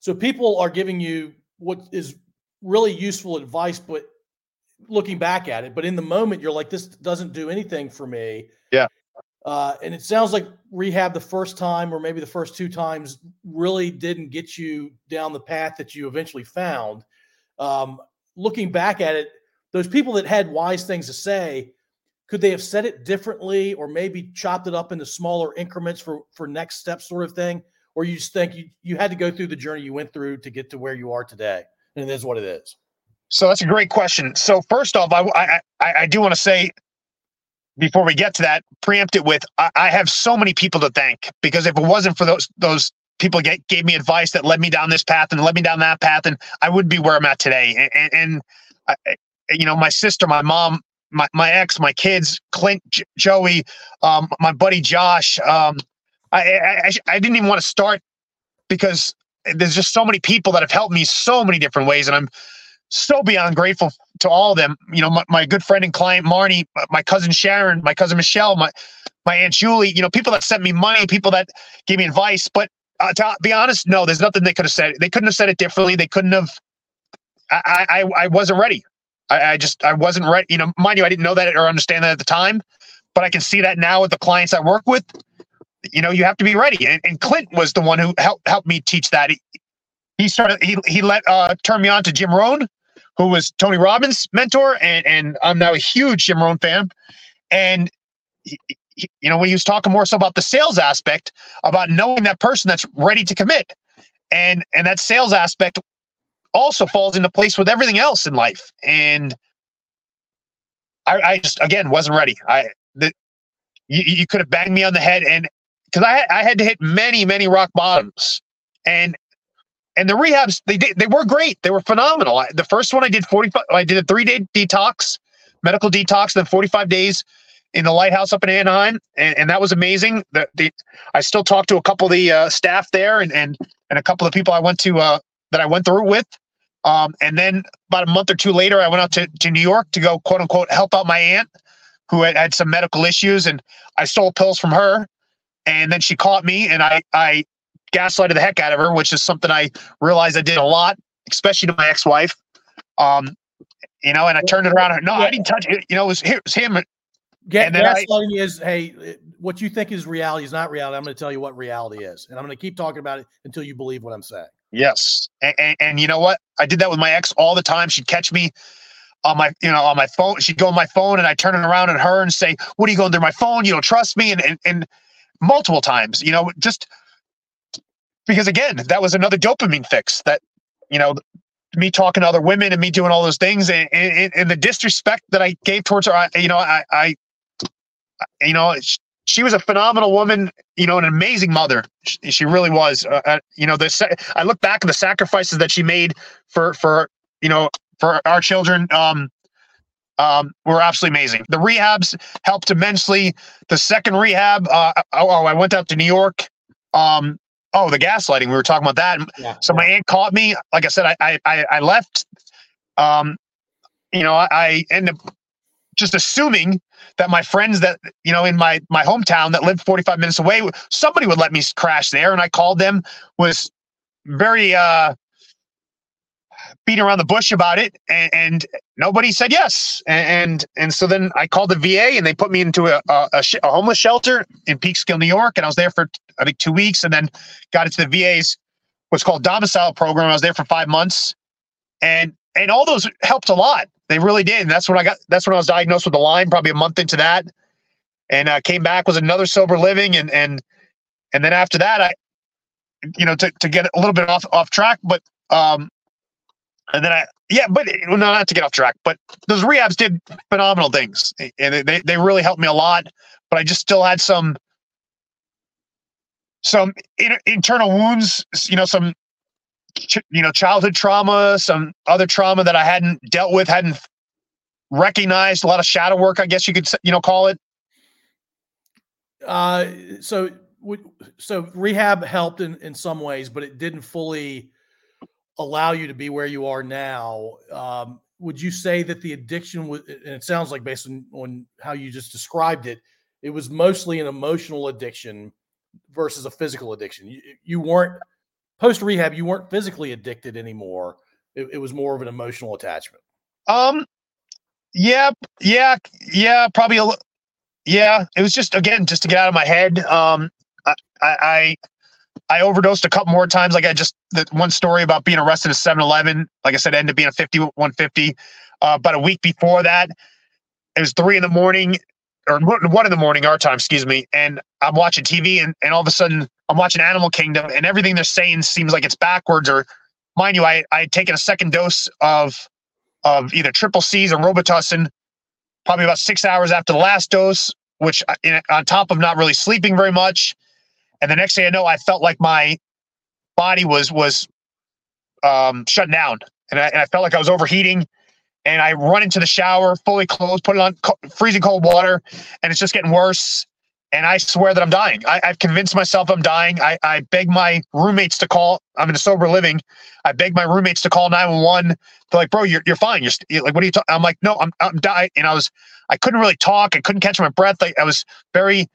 So people are giving you what is really useful advice, but looking back at it, but in the moment, you're like, this doesn't do anything for me. Yeah. Uh, and it sounds like rehab the first time, or maybe the first two times, really didn't get you down the path that you eventually found. Um, looking back at it, those people that had wise things to say, could they have said it differently, or maybe chopped it up into smaller increments for for next steps, sort of thing? Or you just think you you had to go through the journey you went through to get to where you are today, and it is what it is. So that's a great question. So first off, I I, I do want to say before we get to that, preempt it with I, I, have so many people to thank because if it wasn't for those those people get, gave me advice that led me down this path and led me down that path, and I would be where I'm at today. And, and, and I, you know, my sister, my mom, my, my ex, my kids, Clint, J- Joey, um, my buddy Josh. Um, I, I I didn't even want to start because there's just so many people that have helped me so many different ways, and I'm so beyond grateful to all of them. You know, my, my good friend and client Marnie, my cousin Sharon, my cousin Michelle, my my aunt Julie. You know, people that sent me money, people that gave me advice. But uh, to be honest, no, there's nothing they could have said. They couldn't have said it differently. They couldn't have. I I, I wasn't ready. I, I just I wasn't ready. You know, mind you, I didn't know that or understand that at the time, but I can see that now with the clients I work with. You know, you have to be ready. And, and Clint was the one who helped helped me teach that. He, he started he he let uh turn me on to Jim Rohn, who was Tony Robbins' mentor, and and I'm now a huge Jim Rohn fan. And he, he, you know, when he was talking more so about the sales aspect, about knowing that person that's ready to commit, and and that sales aspect also falls into place with everything else in life. And I, I just again wasn't ready. I the you, you could have banged me on the head, and because I I had to hit many many rock bottoms, and and the rehabs they did they were great. They were phenomenal. I, the first one i did 45 i did a three day detox medical detox then 45 days in the lighthouse up in anaheim and, and that was amazing. The, the i still talk to a couple of the uh, staff there and, and and a couple of people i went to uh, that i went through with. Um, and then about a month or two later i went out to, to new york to go quote unquote help out my aunt who had, had some medical issues and i stole pills from her. And then she caught me and i i gaslighted the heck out of her, which is something I realized I did a lot, especially to my ex-wife. Um, you know, and I turned it around. No, yeah. I didn't touch it. You know, it was, it was him. Get, gaslighting I, is, hey, what you think is reality is not reality. I'm going to tell you what reality is, and I'm going to keep talking about it until you believe what I'm saying. Yes, and, and, and you know what? I did that with my ex all the time. She'd catch me on my, you know, on my phone. She'd go on my phone, and I turn it around at her and say, "What are you going through my phone? You don't trust me?" And and, and multiple times, you know, just because again, that was another dopamine fix that, you know, me talking to other women and me doing all those things and, and, and the disrespect that I gave towards her, I, you know, I, I, you know, she was a phenomenal woman, you know, an amazing mother. She, she really was. Uh, uh, you know, the I look back at the sacrifices that she made for for you know for our children. Um, um, were absolutely amazing. The rehabs helped immensely. The second rehab, uh, oh, oh, I went out to New York. Um, oh, the gaslighting. We were talking about that. Yeah, so yeah. my aunt caught me. Like I said, I I, I left. Um, you know, I, I ended up just assuming that my friends that you know in my my hometown that lived 45 minutes away somebody would let me crash there and i called them was very uh beating around the bush about it and, and nobody said yes and, and, and so then i called the va and they put me into a, a, a, sh- a homeless shelter in peekskill new york and i was there for i think two weeks and then got into the va's what's called domicile program i was there for five months and and all those helped a lot they really did. And that's when I got, that's when I was diagnosed with the Lyme, probably a month into that. And uh, came back was another sober living. And, and, and then after that, I, you know, to, to get a little bit off, off track, but, um, and then I, yeah, but no, not to get off track, but those rehabs did phenomenal things and they, they really helped me a lot, but I just still had some, some internal wounds, you know, some you know childhood trauma, some other trauma that I hadn't dealt with, hadn't recognized. A lot of shadow work, I guess you could you know call it. Uh, so so rehab helped in in some ways, but it didn't fully allow you to be where you are now. Um, would you say that the addiction was, and it sounds like based on, on how you just described it, it was mostly an emotional addiction versus a physical addiction. You, you weren't post rehab, you weren't physically addicted anymore. It, it, was more of an emotional attachment. Um, yeah, yeah, yeah, probably a yeah. It was just again just to get out of my head. Um, I, I I overdosed a couple more times. Like I just the one story about being arrested at 7-Eleven. Like I said, ended up being a 50 150. Uh, but a week before that, it was three in the morning or one in the morning our time, excuse me. And I'm watching TV and, and all of a sudden I'm watching Animal Kingdom and everything they're saying seems like it's backwards or mind you, I, I had taken a second dose of, of either triple C's or Robitussin probably about six hours after the last dose, which uh, on top of not really sleeping very much. And the next thing I know, I felt like my body was, was um, shut down and I, and I felt like I was overheating and I run into the shower, fully clothed, put it on co- freezing cold water, and it's just getting worse. And I swear that I'm dying. I, have convinced myself I'm dying. I, I beg my roommates to call. I'm in a sober living. I beg my roommates to call 911. They're like, bro, you're, you're fine. You're, like, what are you talking? I'm like, no, I'm, I'm dying. And I was, I couldn't really talk. I couldn't catch my breath. Like, I was very,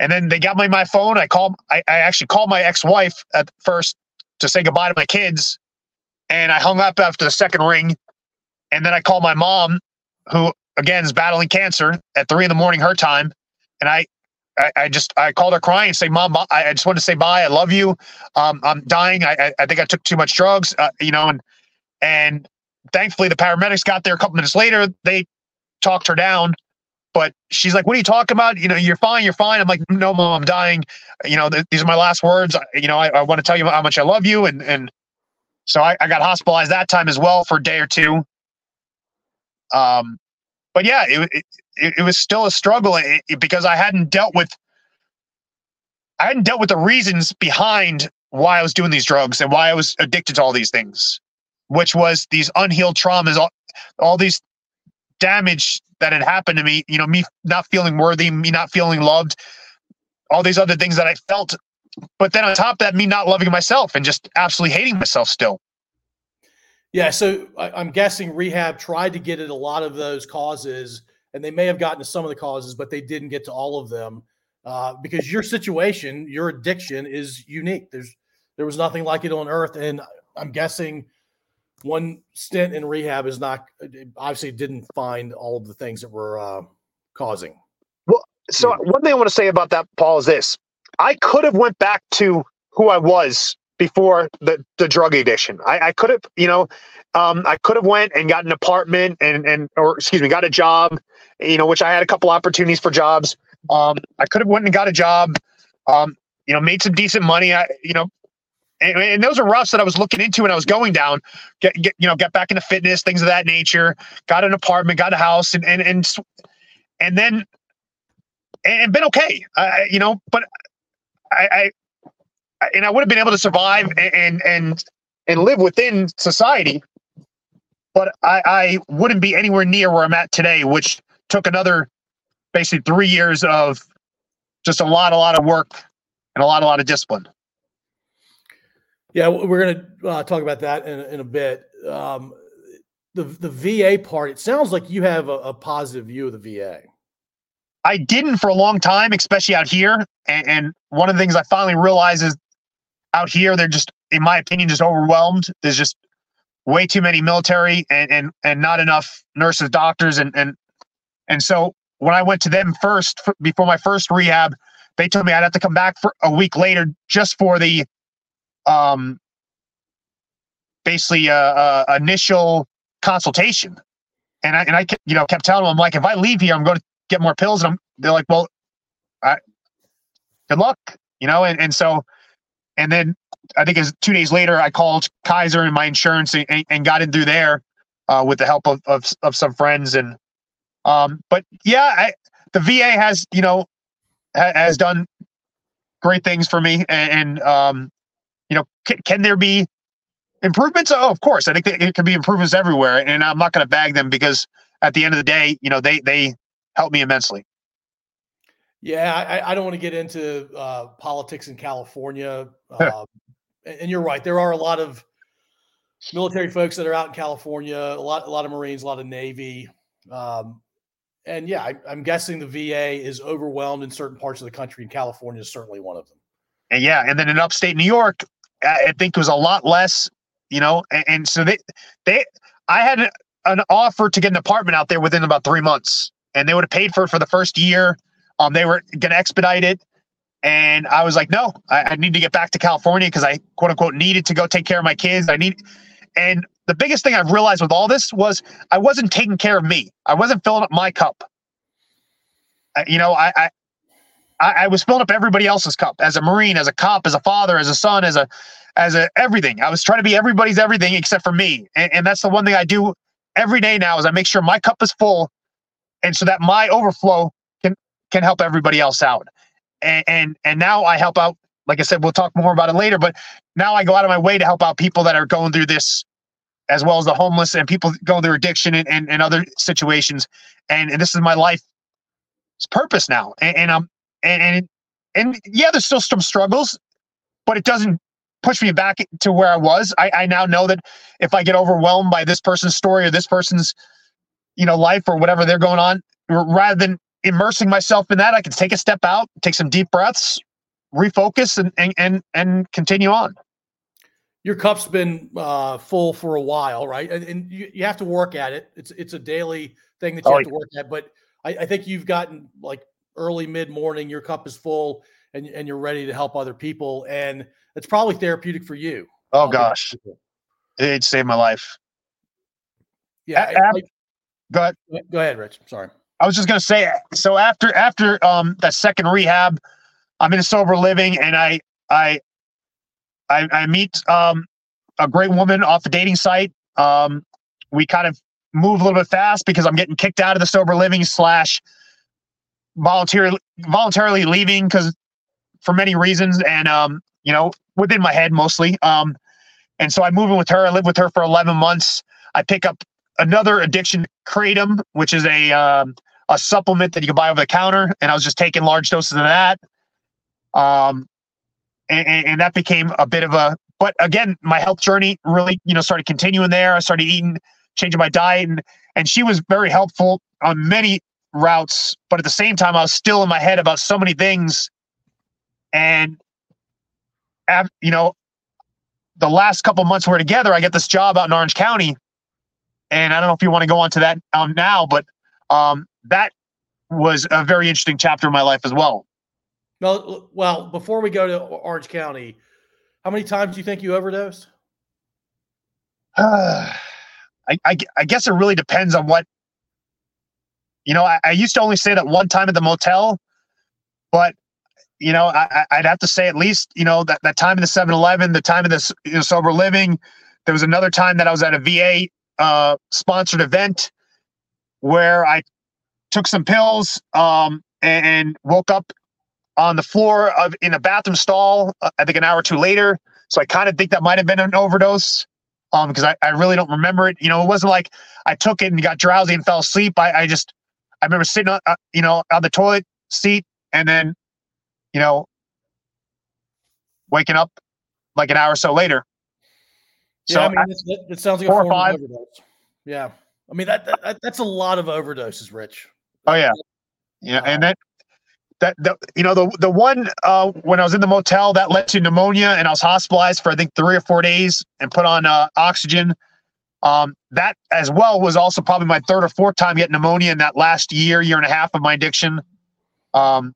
and then they got my, my phone. I called, I, I actually called my ex-wife at first to say goodbye to my kids. And I hung up after the second ring and then I called my mom, who again is battling cancer at three in the morning her time. And I, I, I just, I called her crying and say, mom, I, just want to say bye. I love you. Um, I'm dying. I, I think I took too much drugs, uh, you know, and, and thankfully the paramedics got there a couple minutes later. They talked her down, but she's like, what are you talking about? You know, you're fine. You're fine. I'm like, no, mom, I'm dying. You know, th- these are my last words. You know, I, I want to tell you how much I love you. And, and so I, I got hospitalized that time as well for a day or two. Um, but yeah, it, it, it was still a struggle it, because I hadn't dealt with I hadn't dealt with the reasons behind why I was doing these drugs and why I was addicted to all these things, which was these unhealed traumas, all, all these damage that had happened to me, you know, me not feeling worthy, me not feeling loved, all these other things that I felt. But then on top of that, me not loving myself and just absolutely hating myself still. Yeah, so I, am guessing rehab tried to get at a lot of those causes, and they may have gotten to some of the causes, but they didn't get to all of them uh, because your situation, your addiction, is unique. There's there was nothing like it on earth, and I'm guessing one stint in rehab is not obviously didn't find all of the things that were uh, causing. Well, so yeah. one thing I want to say about that, Paul, is this: I could have went back to who I was before the, the drug addiction. I, I could have, you know, um, I could have went and got an apartment and, and, or excuse me, got a job, you know, which I had a couple opportunities for jobs. Um, I could have went and got a job, um, you know, made some decent money. I, you know, and, and those are routes that I was looking into when I was going down, get, get, you know, get back into fitness, things of that nature, got an apartment, got a house and, and, and, and then and been okay. I, you know, but I, I, and I would have been able to survive and and and live within society, but I, I wouldn't be anywhere near where I'm at today, which took another basically three years of just a lot, a lot of work and a lot, a lot of discipline. Yeah, we're going to uh, talk about that in, in a bit. Um, the the VA part. It sounds like you have a, a, positive view of the VA. I didn't for a long time, especially out here. And, and one of the things I finally realized is out here they're just, in my opinion, just overwhelmed. There's just way too many military and and and not enough nurses, doctors, and and and so when I went to them first for, before my first rehab, they told me I'd have to come back for a week later just for the um basically uh, uh initial consultation. And I and I you know kept telling them I'm like if I leave here I'm going to get more pills. And I'm they're like well I good luck you know and and so and then I think it's two days later I called Kaiser and my insurance and, and got in through there uh, with the help of, of of some friends. And um but yeah I, the VA has you know ha, has done great things for me. And, and um you know can, can there be improvements? Oh of course. I think it can be improvements everywhere and i'm not going to bag them because at the end of the day you know they they help me immensely. Yeah i, I don't want to get into uh, politics in california um, and you're right there are a lot of military folks that are out in california a lot a lot of marines a lot of navy um, and yeah I, i'm guessing the va is overwhelmed in certain parts of the country and california is certainly one of them. And yeah and then in upstate new york I think it was a lot less you know, and, and so they they I had an, offer to get an apartment out there within about three months, and they would have paid for it for the first year. Um, they were going to expedite it, and I was like, no, I, I need to get back to California because I quote unquote needed to go take care of my kids. I need, and the biggest thing I've realized with all this was I wasn't taking care of me. I wasn't filling up my cup. You know, I, I I was filling up everybody else's cup as a Marine, as a cop, as a father, as a son, as a as a everything. I was trying to be everybody's everything except for me. And, and that's the one thing I do every day now is I make sure my cup is full and so that my overflow can can help everybody else out. And and, and now I help out like I said, we'll talk more about it later, but now I go out of my way to help out people that are going through this as well as the homeless and people going through addiction and, and, and other situations. And, and this is my life purpose now. And, and I'm, and, and, yeah, there's still some struggles, but it doesn't push me back to where I was. I, I now know that if I get overwhelmed by this person's story or this person's, you know, life or whatever they're going on, rather than immersing myself in that, I can take a step out, take some deep breaths, refocus, and and and, and continue on. Your cup's been uh, full for a while, right? And, and you, you have to work at it. It's it's a daily thing that you oh, have to work at. But I, I think you've gotten like early mid morning, your cup is full, and and you're ready to help other people. And it's probably therapeutic for you. Oh gosh, it saved my life. Yeah. go ahead. Go ahead, Rich. Sorry. I was just gonna say. So after after um that second rehab, I'm in a sober living, and I I I, I meet um a great woman off a dating site. Um, we kind of move a little bit fast because I'm getting kicked out of the sober living slash voluntarily voluntarily leaving because for many reasons, and um, you know, within my head mostly. Um, and so I move in with her. I live with her for 11 months. I pick up another addiction, Kratom, which is a um, a supplement that you can buy over the counter, and I was just taking large doses of that. Um, and, and that became a bit of a. But again, my health journey really, you know, started continuing there. I started eating, changing my diet, and and she was very helpful on many routes. But at the same time, I was still in my head about so many things, and you know, the last couple months we're together, I get this job out in Orange County, and I don't know if you want to go on to that um, now, but um, that was a very interesting chapter in my life as well. Well, well, before we go to Orange County, how many times do you think you overdosed? Uh, I, I, I guess it really depends on what. You know, I, I used to only say that one time at the motel, but you know, I, would have to say at least, you know, that, that time in the 7 Eleven, the time of this you know, sober living. There was another time that I was at a VA uh, sponsored event where I took some pills. Um, and, and woke up on the floor of in a bathroom stall. Uh, I think an hour or two later. So I kind of think that might have been an overdose. Um, because I, I really don't remember it. You know, it wasn't like I took it and got drowsy and fell asleep. I, I just I remember sitting on uh, you know on the toilet seat and then you know waking up like an hour or so later. So yeah, I mean, I, it sounds like a form of overdose. Yeah, I mean that, that, that's a lot of overdoses, Rich. Oh yeah, yeah, and then that the you know the the one uh, when I was in the motel that led to pneumonia and I was hospitalized for I think three or four days and put on uh, oxygen. Um, that as well was also probably my third or fourth time getting pneumonia in that last year year and a half of my addiction. Um,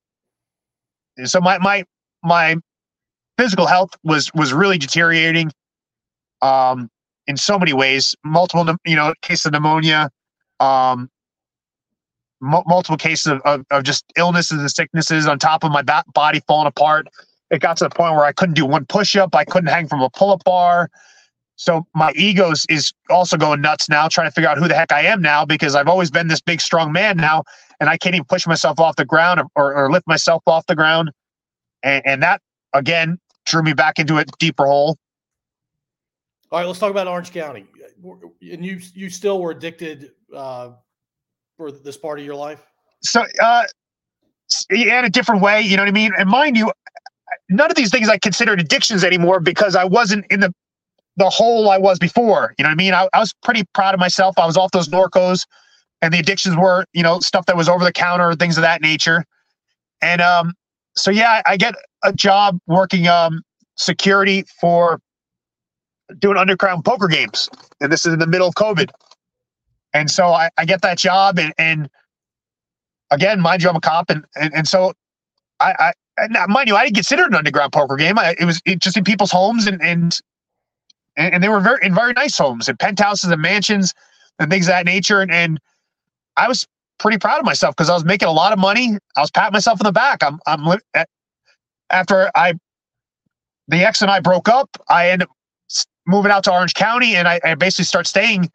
so my my my physical health was was really deteriorating. Um, in so many ways, multiple you know cases of pneumonia. Um, multiple cases of, of, of, just illnesses and sicknesses on top of my ba- body falling apart. It got to the point where I couldn't do one push up. I couldn't hang from a pull up bar. So my ego is also going nuts now, trying to figure out who the heck I am now because I've always been this big, strong man now, and I can't even push myself off the ground or, or lift myself off the ground. And, and that again drew me back into a deeper hole. All right, let's talk about Orange County. And you you still were addicted uh, for this part of your life? So, uh, in a different way, you know what I mean? And mind you, none of these things I considered addictions anymore because I wasn't in the the hole I was before. You know what I mean? I, I was pretty proud of myself. I was off those Norcos, and the addictions were, you know, stuff that was over the counter, things of that nature. And um, so yeah, I get a job working um security for doing underground poker games, and this is in the middle of COVID. And so I, I get that job and, and again, mind you, I'm a cop. And, and, and so I, I, mind you, I didn't consider an underground poker game. I, it was just in people's homes and, and, and they were very, in very nice homes and penthouses and mansions and things of that nature. And, and I was pretty proud of myself because I was making a lot of money. I was patting myself on the back. I'm, I'm after I, the ex and I broke up, I ended up moving out to Orange County and I, I basically start staying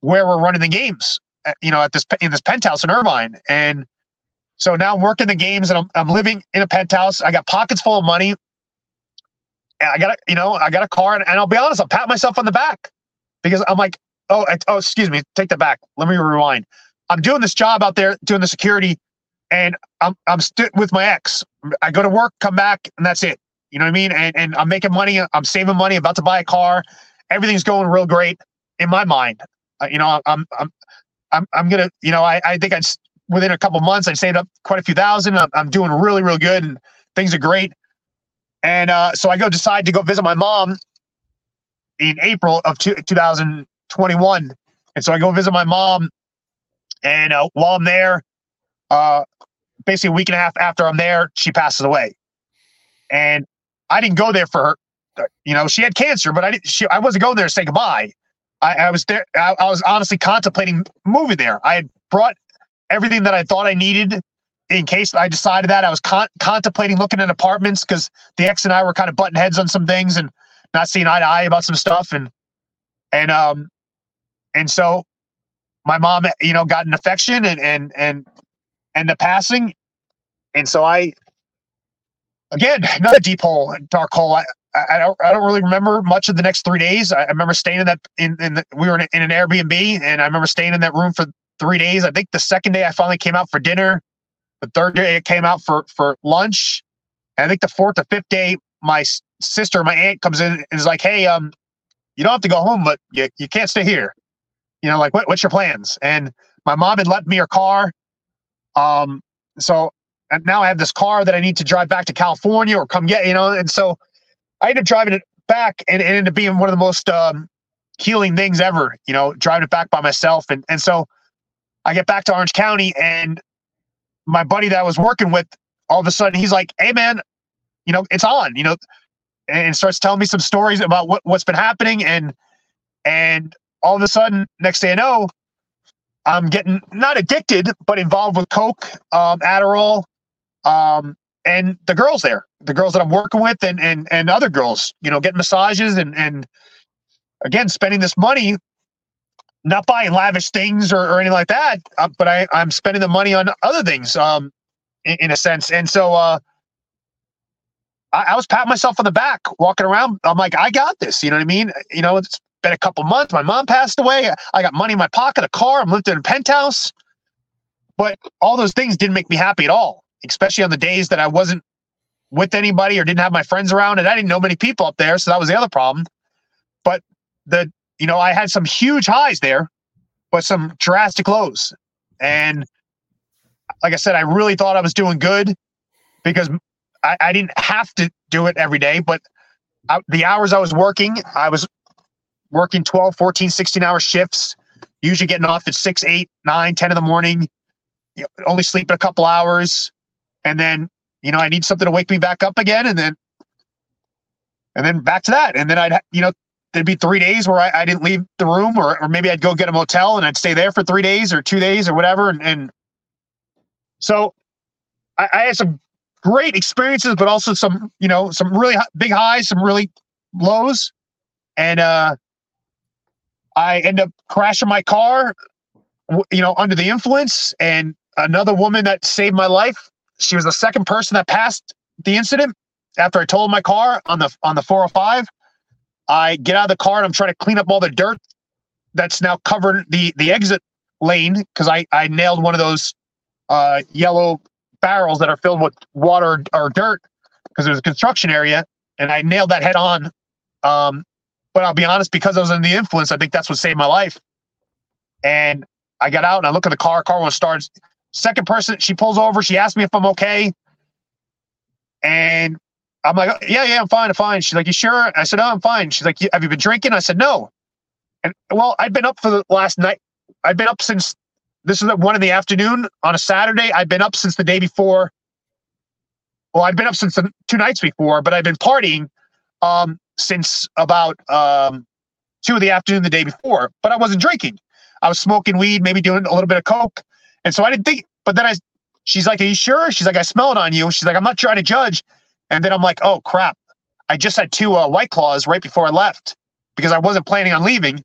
where we're running the games, you know, at this in this penthouse in Irvine. And so now I'm working the games and I'm, I'm living in a penthouse. I got pockets full of money. And I got a, you know, I got a car and, and I'll be honest, I'll pat myself on the back because I'm like, oh, oh, excuse me, take that back. Let me rewind. I'm doing this job out there doing the security and I'm, I'm with my ex. I go to work, come back and that's it. You know what I mean? And, and I'm making money. I'm saving money, about to buy a car. Everything's going real great in my mind uh, you know, I'm, I'm, I'm, I'm gonna, you know, I, I think I within a couple months I saved up quite a few thousand. I'm, I'm doing really, really good, and things are great. And uh, so I go decide to go visit my mom in April of two, 2021, and so I go visit my mom. And uh, while I'm there, uh, basically a week and a half after I'm there, she passes away. And I didn't go there for her. You know, she had cancer, but I didn't. She, I wasn't going there to say goodbye. I, I was there. I, I, was honestly contemplating moving there. I had brought everything that I thought I needed in case I decided that. I was con- contemplating looking at apartments because the ex and I were kind of butting heads on some things and not seeing eye to eye about some stuff. And and um and so my mom, you know, got an infection and and and and the passing. And so I again, another deep hole, dark hole. I, I don't I don't really remember much of the next three days. I, remember staying in that in, in the, we were in, an Airbnb and I remember staying in that room for three days. I think the second day I finally came out for dinner. The third day it came out for for lunch. And I think the fourth or fifth day, my sister, my aunt comes in and is like, "Hey, um, you don't have to go home, but you you can't stay here. You know, like what, what's your plans?" And my mom had left me her car. Um, so and now I have this car that I need to drive back to California or come get, you know, and so I ended up driving it back and it ended up being one of the most um, healing things ever, you know, driving it back by myself. And, and so I get back to Orange County and my buddy that I was working with, all of a sudden he's like, Hey man, you know, it's on, you know, and starts telling me some stories about what, what's been happening. And, and all of a sudden next day I know, I'm getting not addicted, but involved with Coke, um, Adderall, um, and the girls there, the girls that I'm working with, and and and other girls, you know, getting massages and and again spending this money, not buying lavish things or, or anything like that, uh, but I I'm spending the money on other things. Um, in, in a sense. And so uh, I, I was patting myself on the back, walking around. I'm like, I got this. You know what I mean? You know, it's been a couple months. My mom passed away. I got money in my pocket, a car. I'm living in a penthouse. But all those things didn't make me happy at all, especially on the days that I wasn't with anybody or didn't have my friends around. And I didn't know many people up there. So that was the other problem. But the, you know, I had some huge highs there, but some drastic lows. And like I said, I really thought I was doing good because I, I didn't have to do it every day, but I, the hours I was working, I was working 12, 14, 16 hour shifts, usually getting off at 6, 8, 9, 10 in the morning, you know, only sleeping a couple hours. And then, you know, I need something to wake me back up again. And then, and then back to that. And then I'd, you know, there'd be three days where I, I didn't leave the room or, or maybe I'd go get a motel and I'd stay there for three days or two days or whatever. And, and so I, I had some great experiences, but also some, you know, some really big highs, some really lows. And, uh, I end up crashing my car, you know, under the influence. And another woman that saved my life, she was the second person that passed the incident after I totaled my car on the on the 405. I get out of the car and I'm trying to clean up all the dirt that's now covered the the exit lane because I I nailed one of those uh, yellow barrels that are filled with water or dirt because was a construction area, and I nailed that head on. Um, but I'll be honest, because I was in the influence, I think that's what saved my life. And I got out and I look at the car. Car one starts. Second person, she pulls over. She asks me if I'm okay, and I'm like, yeah, yeah, I'm fine, I'm fine. She's like, you sure? I said, oh, I'm fine. She's like, have you been drinking? I said, no. And well, I'd been up for the last night. I'd been up since this is at one in the afternoon on a Saturday. I've been up since the day before. Well, I've been up since the, two nights before, but I've been partying um, since about um, two of the afternoon the day before. But I wasn't drinking. I was smoking weed, maybe doing a little bit of coke, and so I didn't think. But then I, she's like, "Are you sure?" She's like, "I smell it on you." She's like, "I'm not trying to judge," and then I'm like, "Oh crap!" I just had two uh, white claws right before I left because I wasn't planning on leaving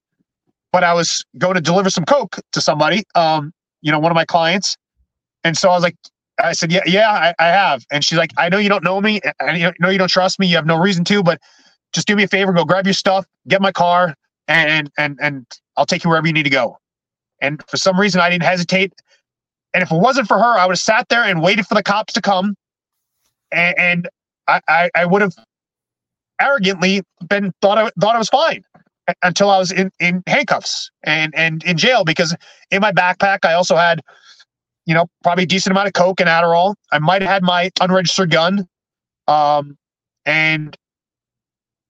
but I was going to deliver some coke to somebody, um, you know, one of my clients, and so I was like, I said, yeah, yeah, I, I have, and she's like, I know you don't know me, I know you don't trust me, you have no reason to, but just do me a favor, go grab your stuff, get my car, and and and I'll take you wherever you need to go. And for some reason, I didn't hesitate. And if it wasn't for her, I would have sat there and waited for the cops to come, and, and I, I, I would have arrogantly been thought I thought I was fine until I was in, in handcuffs and, and in jail because in my backpack, I also had, you know, probably a decent amount of Coke and Adderall. I might have had my unregistered gun. Um, and,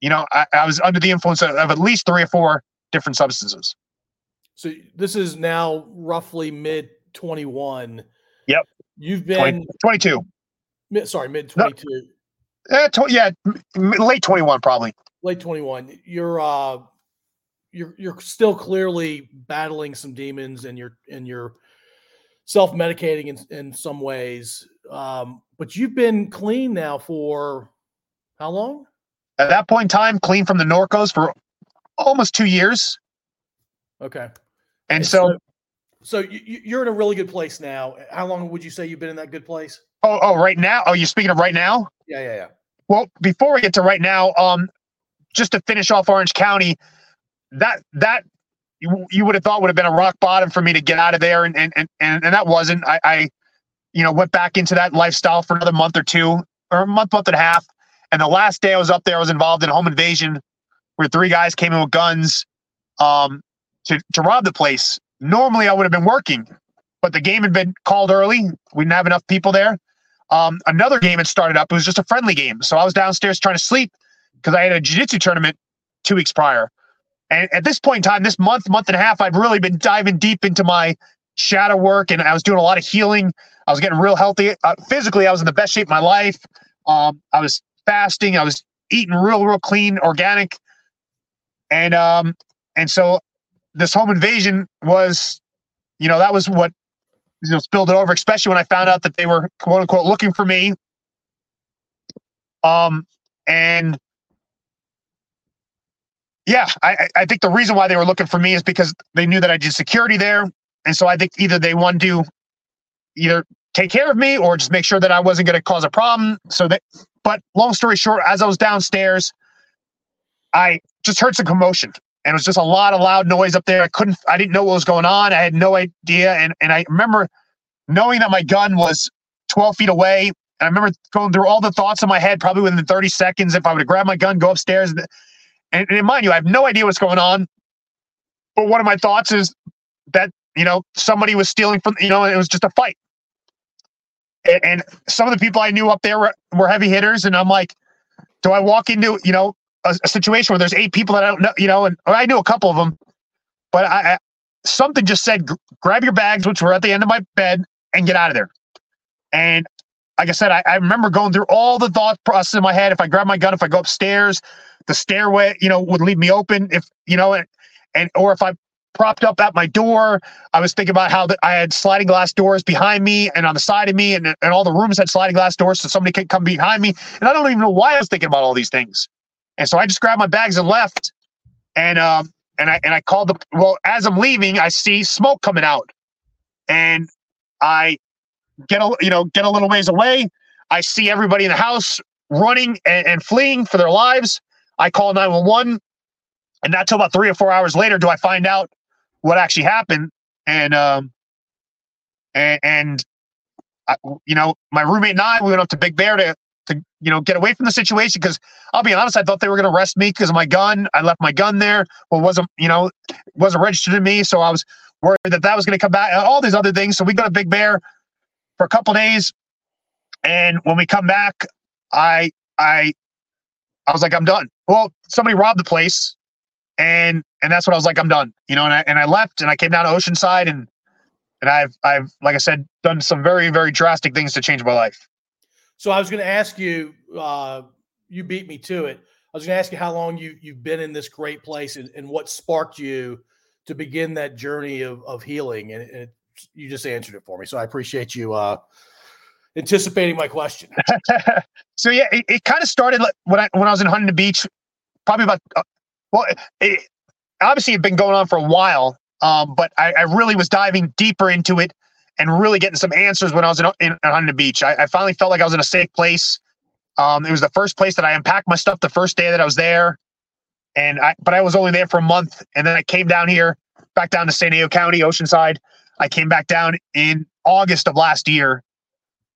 you know, I, I was under the influence of, of at least three or four different substances. So this is now roughly mid 21. Yep. You've been 20, 22. Mid, sorry, mid 22. No, uh, tw- yeah, late 21 probably. Late 21. You're uh you're you're still clearly battling some demons and you're and you're self-medicating in, in some ways um, but you've been clean now for how long at that point in time clean from the norcos for almost two years okay and, and so, so so you're in a really good place now. How long would you say you've been in that good place? Oh oh right now? Oh you're speaking of right now? Yeah yeah yeah. Well before we get to right now um just to finish off orange county that that you, you would have thought would have been a rock bottom for me to get out of there and and and, and that wasn't. I, I you know went back into that lifestyle for another month or two or a month month and a half and the last day i was up there i was involved in a home invasion where three guys came in with guns um to, to rob the place normally i would have been working but the game had been called early we didn't have enough people there um another game had started up it was just a friendly game so i was downstairs trying to sleep because i had a jiu-jitsu tournament two weeks prior and at this point in time, this month, month and a half, I've really been diving deep into my shadow work and I was doing a lot of healing. I was getting real healthy. Uh, physically, I was in the best shape of my life. Um, I was fasting. I was eating real, real clean, organic. And um, and so this home invasion was, you know, that was what you know spilled it over, especially when I found out that they were quote unquote looking for me. Um, and yeah, I, I think the reason why they were looking for me is because they knew that I did security there, and so I think either they wanted to either take care of me or just make sure that I wasn't going to cause a problem. So that, but long story short, as I was downstairs, I just heard some commotion and it was just a lot of loud noise up there. I couldn't, I didn't know what was going on. I had no idea. And, and I remember knowing that my gun was 12 feet away. And I remember going through all the thoughts in my head, probably within 30 seconds, if I would have grabbed my gun, go upstairs. And, and, and mind you, I have no idea what's going on. But one of my thoughts is that, you know, somebody was stealing from, you know, it was just a fight. And, and some of the people I knew up there were, were heavy hitters. And I'm like, do I walk into, you know, a, a, situation where there's eight people that I don't know, you know, and I knew a couple of them, but I, I something just said, grab your bags, which were at the end of my bed, and get out of there. And like I said, I, I remember going through all the thought process in my head. If I grab my gun, if I go upstairs, the stairway, you know, would leave me open. If you know, and, and or if I propped up at my door, I was thinking about how the, I had sliding glass doors behind me and on the side of me, and and all the rooms had sliding glass doors, so somebody could come behind me. And I don't even know why I was thinking about all these things. And so I just grabbed my bags and left. And um and I and I called the well as I'm leaving, I see smoke coming out, and I get a you know get a little ways away. I see everybody in the house running and, and fleeing for their lives. I call 911, and not till about three or four hours later do I find out what actually happened. And um and, and I, you know my roommate and I we went up to Big Bear to to you know get away from the situation because I'll be honest, I thought they were going to arrest me because of my gun. I left my gun there. Well, wasn't you know wasn't registered to me, so I was worried that that was going to come back. Uh, all these other things. So we go to Big Bear for a couple days, and when we come back, I I I was like, I'm done. Well, somebody robbed the place, and and that's what I was like, I'm done. You know, and I and I left, and I came down to Oceanside, and and I've I've like I said, done some very very drastic things to change my life. So I was going to ask you. Uh, you beat me to it. I was going to ask you how long you you've been in this great place and, and what sparked you to begin that journey of of healing, and, and you just answered it for me. So I appreciate you uh, anticipating my question. so yeah, it, it kind of started when I when I was in Huntington Beach, probably about uh, well, it, obviously it's been going on for a while, um, but I, I really was diving deeper into it and really getting some answers when I was in, in, in Huntington Beach. I, I, finally felt like I was in a safe place. Um, it was the first place that I unpacked my stuff the first day that I was there, and I but I was only there for a month, and then I came down here, back down to San Diego County, Oceanside. I came back down in August of last year,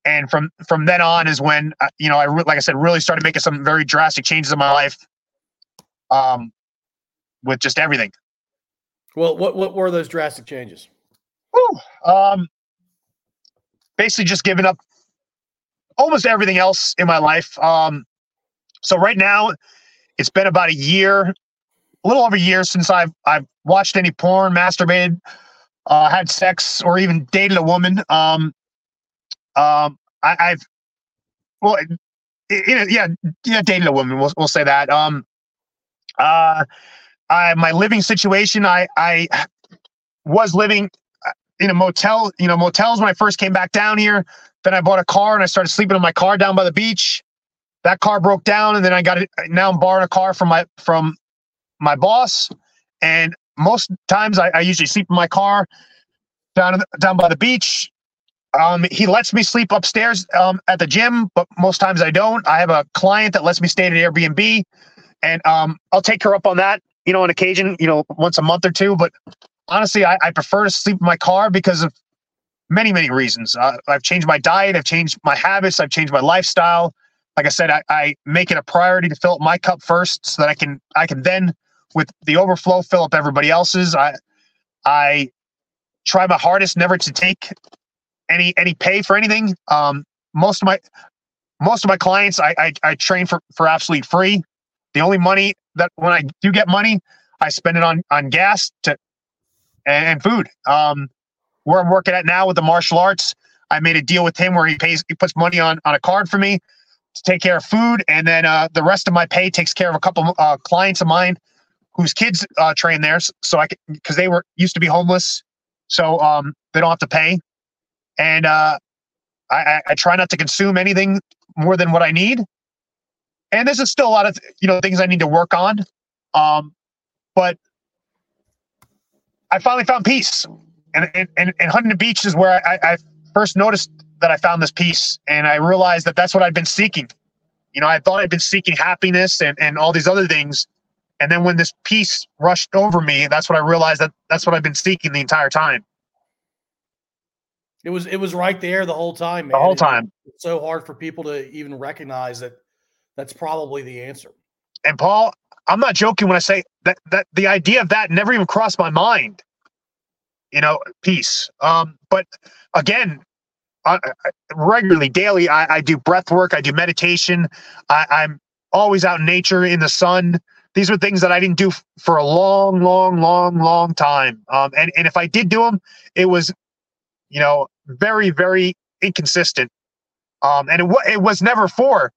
and from from then on is when uh, you know I re- like I said really started making some very drastic changes in my life, um, with just everything. Well, what what were those drastic changes? Whew, um, basically just giving up almost everything else in my life. Um, so right now, it's been about a year, a little over a year since I've I've watched any porn, masturbated, uh, had sex, or even dated a woman. Um, um, I, have well, it, yeah, yeah, dated a woman. We'll we'll say that. Um, uh, I my living situation. I I was living in a motel, you know, motels when I first came back down here. Then I bought a car and I started sleeping in my car down by the beach. That car broke down, and then I got it. Now I'm borrowing a car from my from my boss, and most times I, I usually sleep in my car down down by the beach. Um, he lets me sleep upstairs um, at the gym, but most times I don't. I have a client that lets me stay at Airbnb, and um, I'll take her up on that. You know, on occasion, you know, once a month or two. But honestly, I, I prefer to sleep in my car because of many, many reasons. Uh, I've changed my diet, I've changed my habits, I've changed my lifestyle. Like I said, I, I make it a priority to fill up my cup first, so that I can I can then, with the overflow, fill up everybody else's. I I try my hardest never to take any any pay for anything. Um, most of my most of my clients I, I, I train for for absolutely free. The only money that when I do get money, I spend it on on gas to and food. Um, where I'm working at now with the martial arts, I made a deal with him where he pays, he puts money on on a card for me to take care of food, and then uh, the rest of my pay takes care of a couple uh, clients of mine whose kids uh, train there. So I because they were used to be homeless, so um, they don't have to pay, and uh, I, I try not to consume anything more than what I need. And there's still a lot of you know things I need to work on, um, but I finally found peace. And, and, and Huntington Beach is where I, I first noticed that I found this peace, and I realized that that's what I'd been seeking. You know, I thought I'd been seeking happiness and and all these other things, and then when this peace rushed over me, that's what I realized that that's what I've been seeking the entire time. It was it was right there the whole time, man. The whole time. It's so hard for people to even recognize that that's probably the answer. And Paul, I'm not joking when I say that that the idea of that never even crossed my mind. You know, peace. Um, but again, uh, regularly, daily, I, I, do breath work. I do meditation. I, I'm always out in nature in the sun. These are things that I didn't do f- for a long, long, long, long time. Um, and and if I did do them, it was, you know, very, very inconsistent. Um, and it, w- it was never for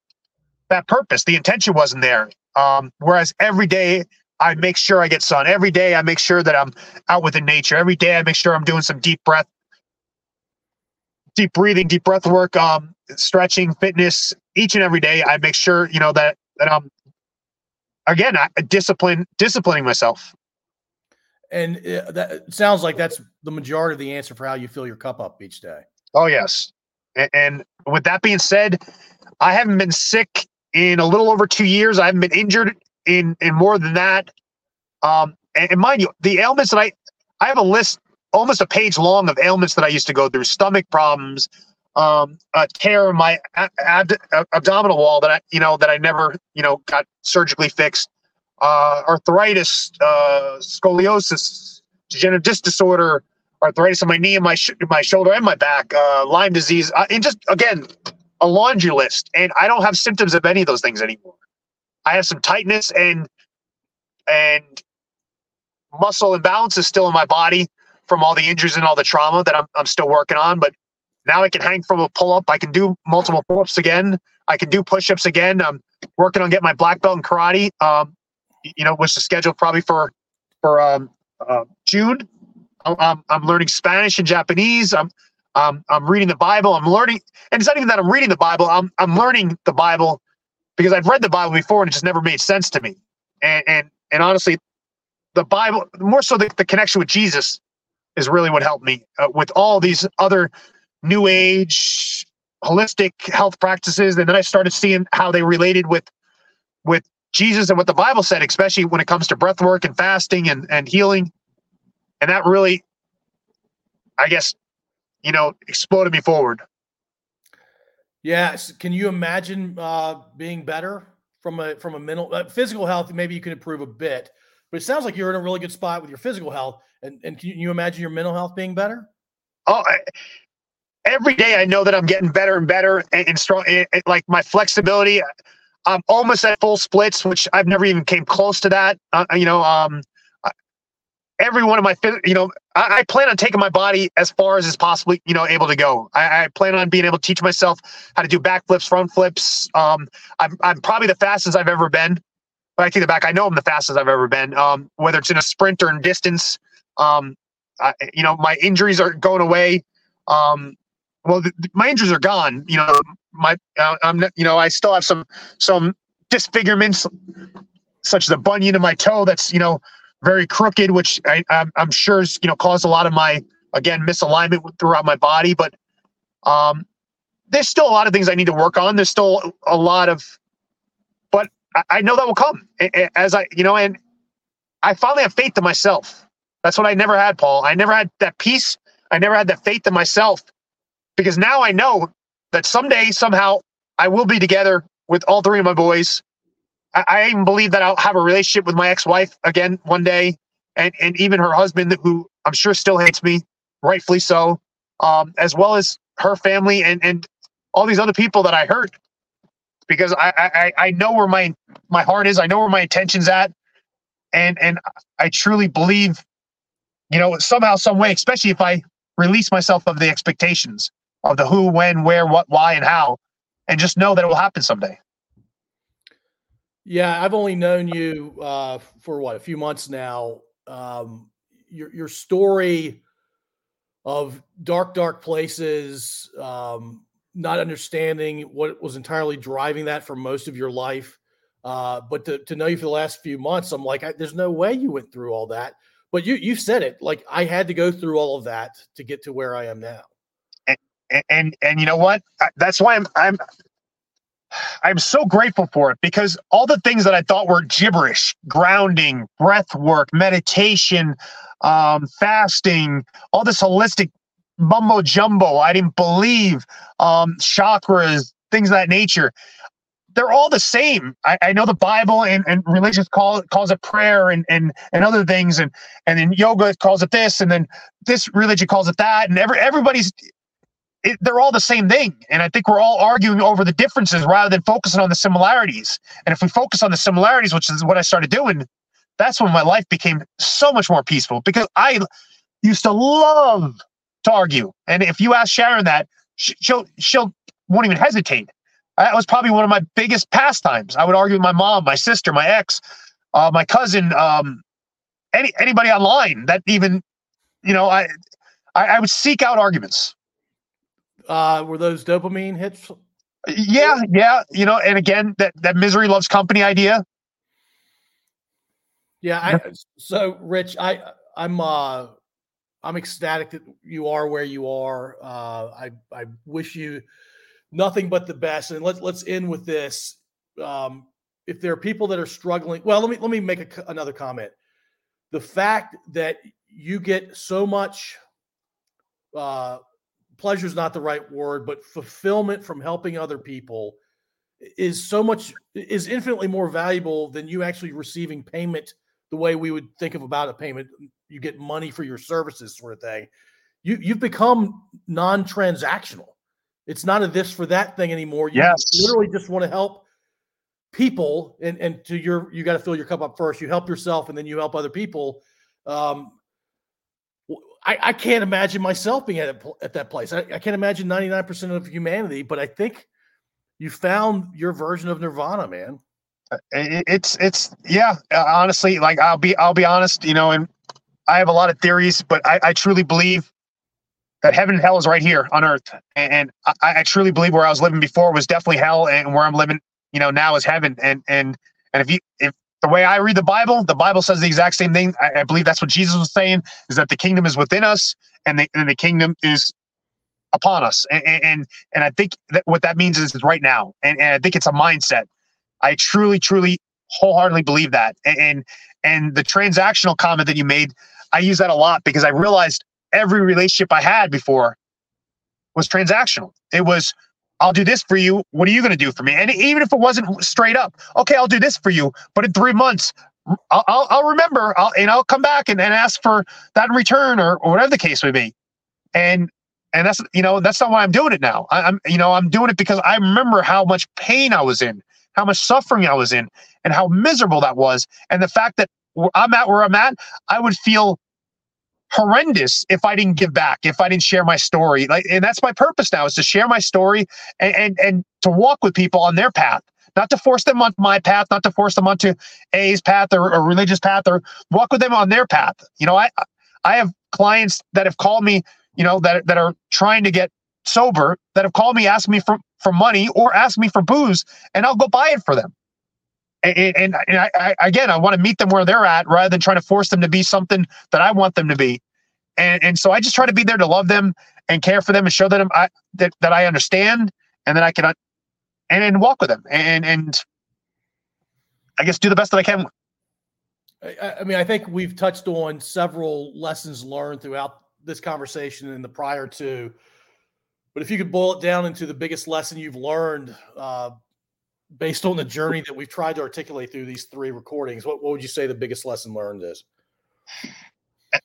that purpose. The intention wasn't there. Um, whereas every day I make sure I get sun. Every day I make sure that I'm out with the nature. Every day I make sure I'm doing some deep breath, deep breathing, deep breath work, um, stretching, fitness. Each and every day I make sure you know that that I'm again I, discipline disciplining myself. And uh, that sounds like that's the majority of the answer for how you fill your cup up each day. Oh yes, and, and with that being said, I haven't been sick in a little over two years. I haven't been injured in in more than that. Um, and, and mind you, the ailments that I I have a list almost a page long of ailments that I used to go through: stomach problems, um, a tear in my ab- abdominal wall that I you know that I never you know got surgically fixed, uh, arthritis, uh, scoliosis, degenerative disc disorder, arthritis in my knee and my sh- my shoulder and my back, uh, Lyme disease, uh, and just again a laundry list. And I don't have symptoms of any of those things anymore. I have some tightness and and muscle imbalance is still in my body from all the injuries and all the trauma that I'm I'm still working on. But now I can hang from a pull up. I can do multiple pull ups again. I can do push ups again. I'm working on getting my black belt in karate. Um, you know, which is scheduled probably for for um, uh, June. I'm, I'm learning Spanish and Japanese. I'm um, I'm reading the Bible. I'm learning, and it's not even that I'm reading the Bible. I'm I'm learning the Bible because I've read the Bible before and it just never made sense to me. And and and honestly, the Bible more so the, the connection with Jesus is really what helped me uh, with all these other new age holistic health practices. And then I started seeing how they related with with Jesus and what the Bible said, especially when it comes to breath work and fasting and, and healing. And that really, I guess, you know, exploded me forward. Yes. Can you imagine uh, being better from a from a mental uh, physical health? Maybe you can improve a bit, but it sounds like you're in a really good spot with your physical health. And and can you imagine your mental health being better? Oh, I, every day I know that I'm getting better and better and, and strong. Like my flexibility, I'm almost at full splits, which I've never even came close to that. Uh, you know, um, every one of my, you know, I, I, plan on taking my body as far as is possibly, you know, able to go. I, I, plan on being able to teach myself how to do backflips, front flips. Um, I'm, I'm probably the fastest I've ever been. But I take it back. I know I'm the fastest I've ever been. Um, whether it's in a sprint or in distance. Um, I, you know, my injuries are going away. Um, well, the, my injuries are gone. You know, my, uh, I'm, you know, I still have some, some disfigurements, such as a bunion in my toe. That's, you know, very crooked, which I, I'm, I'm sure is, you know caused a lot of my again misalignment throughout my body. But um, there's still a lot of things I need to work on. There's still a lot of, but I, I know that will come as I you know, and I finally have faith in myself. That's what I never had, Paul. I never had that peace. I never had that faith in myself because now I know that someday somehow I will be together with all three of my boys I, I even believe that I'll have a relationship with my ex-wife again one day, and and even her husband, who I'm sure still hates me, rightfully so, um, as well as her family and and all these other people that I hurt, because I I I know where my my heart is. I know where my intention's at, and and I truly believe, you know, somehow, some way, especially if I release myself of the expectations of the who, when, where, what, why, and how, and just know that it will happen someday. Yeah, I've only known you uh, for what a few months now. Um, your your story of dark, dark places, um, not understanding what was entirely driving that for most of your life, uh, but to, to know you for the last few months, I'm like, I, there's no way you went through all that. But you you said it like I had to go through all of that to get to where I am now. And, and, and you know what? That's why I'm I'm I'm so grateful for it because all the things that I thought were gibberish, grounding, breath work, meditation, um, fasting, all this holistic mumbo jumbo, I didn't believe, um, chakras, things of that nature. They're all the same. I, I know the Bible and, and religious call calls it prayer and, and and other things, and and then yoga calls it this, and then this religion calls it that, and every everybody's it, they're all the same thing. And I think we're all arguing over the differences rather than focusing on the similarities. And if we focus on the similarities, which is what I started doing, that's when my life became so much more peaceful because I used to love to argue. And if you ask Sharon that, she'll she'll won't even hesitate. That was probably one of my biggest pastimes. I would argue with my mom, my sister, my ex, uh, my cousin, um, any anybody online that even, you know, I, I I would seek out arguments uh, were those dopamine hits? Yeah, yeah. You know, and again, that that misery loves company idea. Yeah. I, so, Rich, I I'm uh I'm ecstatic that you are where you are. Uh, I I wish you nothing but the best. And let's let's end with this. Um, if there are people that are struggling, well, let me let me make a, another comment. The fact that you get so much uh, pleasure is not the right word, but fulfillment from helping other people is so much is infinitely more valuable than you actually receiving payment the way we would think of about a payment. You get money for your services, sort of thing. You you've become non-transactional. It's not a this for that thing anymore. You yes. literally just want to help people, and and to your you got to fill your cup up first. You help yourself, and then you help other people. Um, I, I can't imagine myself being at at that place. I, I can't imagine 99% of humanity, but I think you found your version of nirvana, man. Uh, it's it's yeah. Uh, honestly, like I'll be I'll be honest, you know, and I have a lot of theories, but I, I truly believe that heaven and hell is right here on earth, and I, I truly believe where I was living before was definitely hell, and where I'm living, you know, now is heaven. And and and if you if the way I read the Bible, the Bible says the exact same thing. I, I believe that's what Jesus was saying: is that the kingdom is within us, and the, and the kingdom is upon us. And, and and I think that what that means is, right now. And, and I think it's a mindset. I truly, truly, wholeheartedly believe that. And and the transactional comment that you made, I use that a lot because I realized every relationship I had before was transactional. It was I'll do this for you. What are you going to do for me? And even if it wasn't straight up, okay, I'll do this for you. But in three months, I'll, I'll, I'll remember I'll, and I'll come back and, and ask for that in return or, or whatever the case may be. And, and that's, you know, that's not why I'm doing it now. I, I'm, you know, I'm doing it because I remember how much pain I was in, how much suffering I was in and how miserable that was. And the fact that I'm at where I'm at, I would feel horrendous if I didn't give back, if I didn't share my story. Like, and that's my purpose now is to share my story and and, and to walk with people on their path, not to force them on my path, not to force them onto A's path or, or religious path, or walk with them on their path. You know, I I have clients that have called me, you know, that that are trying to get sober, that have called me, asked me for for money or asked me for booze, and I'll go buy it for them. And, and, I, I, again, I want to meet them where they're at rather than trying to force them to be something that I want them to be. And, and so I just try to be there to love them and care for them and show them I, that, that I understand and that I can, and, and walk with them and, and I guess do the best that I can. I, I mean, I think we've touched on several lessons learned throughout this conversation and the prior two, but if you could boil it down into the biggest lesson you've learned, uh, based on the journey that we've tried to articulate through these three recordings, what, what would you say the biggest lesson learned is?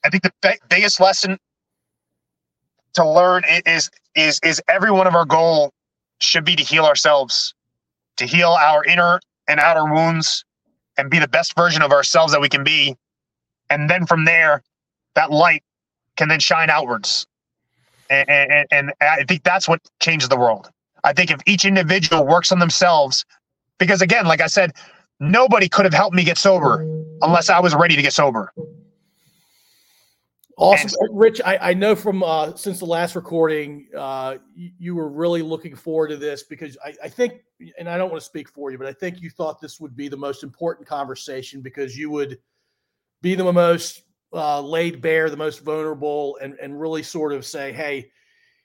I think the biggest lesson to learn is is is every one of our goal should be to heal ourselves, to heal our inner and outer wounds, and be the best version of ourselves that we can be, and then from there, that light can then shine outwards, and, and, and I think that's what changes the world. I think if each individual works on themselves, because again, like I said, nobody could have helped me get sober unless I was ready to get sober. Awesome, and, Rich. I, I know from uh, since the last recording, uh, you, you, were really looking forward to this because I, I, think, and I don't want to speak for you, but I think you thought this would be the most important conversation because you would be the most uh, laid bare, the most vulnerable, and and really sort of say, "Hey,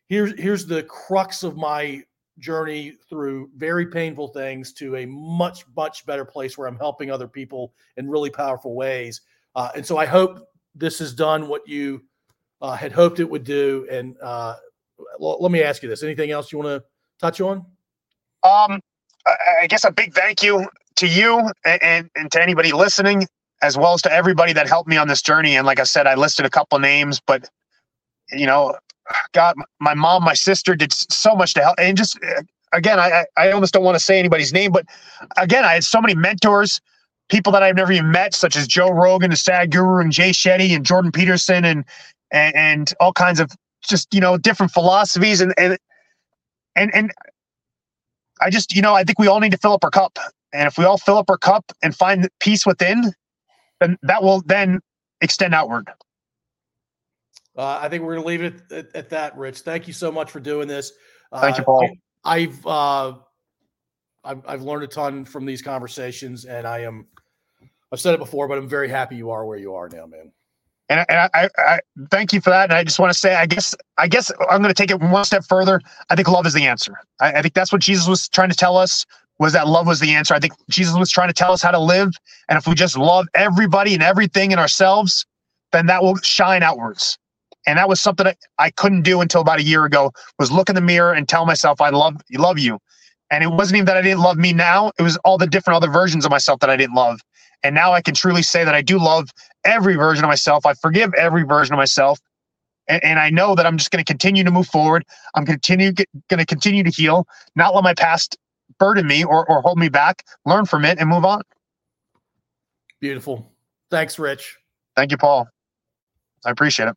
here's here's the crux of my journey through very painful things to a much much better place where I'm helping other people in really powerful ways. Uh, and so I hope this has done what you uh, had hoped it would do. And uh, l- let me ask you this: anything else you want to touch on? Um, I, guess a big thank you to you and, and to anybody listening, as well as to everybody that helped me on this journey. And like I said, I listed a couple names, but you know, God, my mom, my sister did so much to help. And just again, I I almost don't want to say anybody's name, but again, I had so many mentors, people that I've never even met, such as Joe Rogan, the Sadhguru, and Jay Shetty, and Jordan Peterson, and and, and all kinds of just you know different philosophies, and and and and I just you know I think we all need to fill up our cup, and if we all fill up our cup and find peace within, then that will then extend outward. Uh, I think we're going to leave it at, at, that, Rich. Thank you so much for doing this. Thank you, Paul. I, have uh, I've I've learned a ton from these conversations, and I am. I've said it before, but I'm very happy you are where you are now, man. And, and I, I, thank you for that. And I just want to say, I guess, I guess I'm going to take it one step further. I think love is the answer. I, I think that's what Jesus was trying to tell us was that love was the answer. I think Jesus was trying to tell us how to live. And if we just love everybody and everything and ourselves, then that will shine outwards. And that was something that I couldn't do until about a year ago was look in the mirror and tell myself I love love you. And it wasn't even that I didn't love me now. It was all the different other versions of myself that I didn't love. And now I can truly say that I do love every version of myself. I forgive every version of myself. And, and I know that I'm just going to continue to move forward. I'm continue going to continue to heal, not let my past burden me or, or hold me back, learn from it and move on. Beautiful. Thanks, Rich. Thank you, Paul. I appreciate it.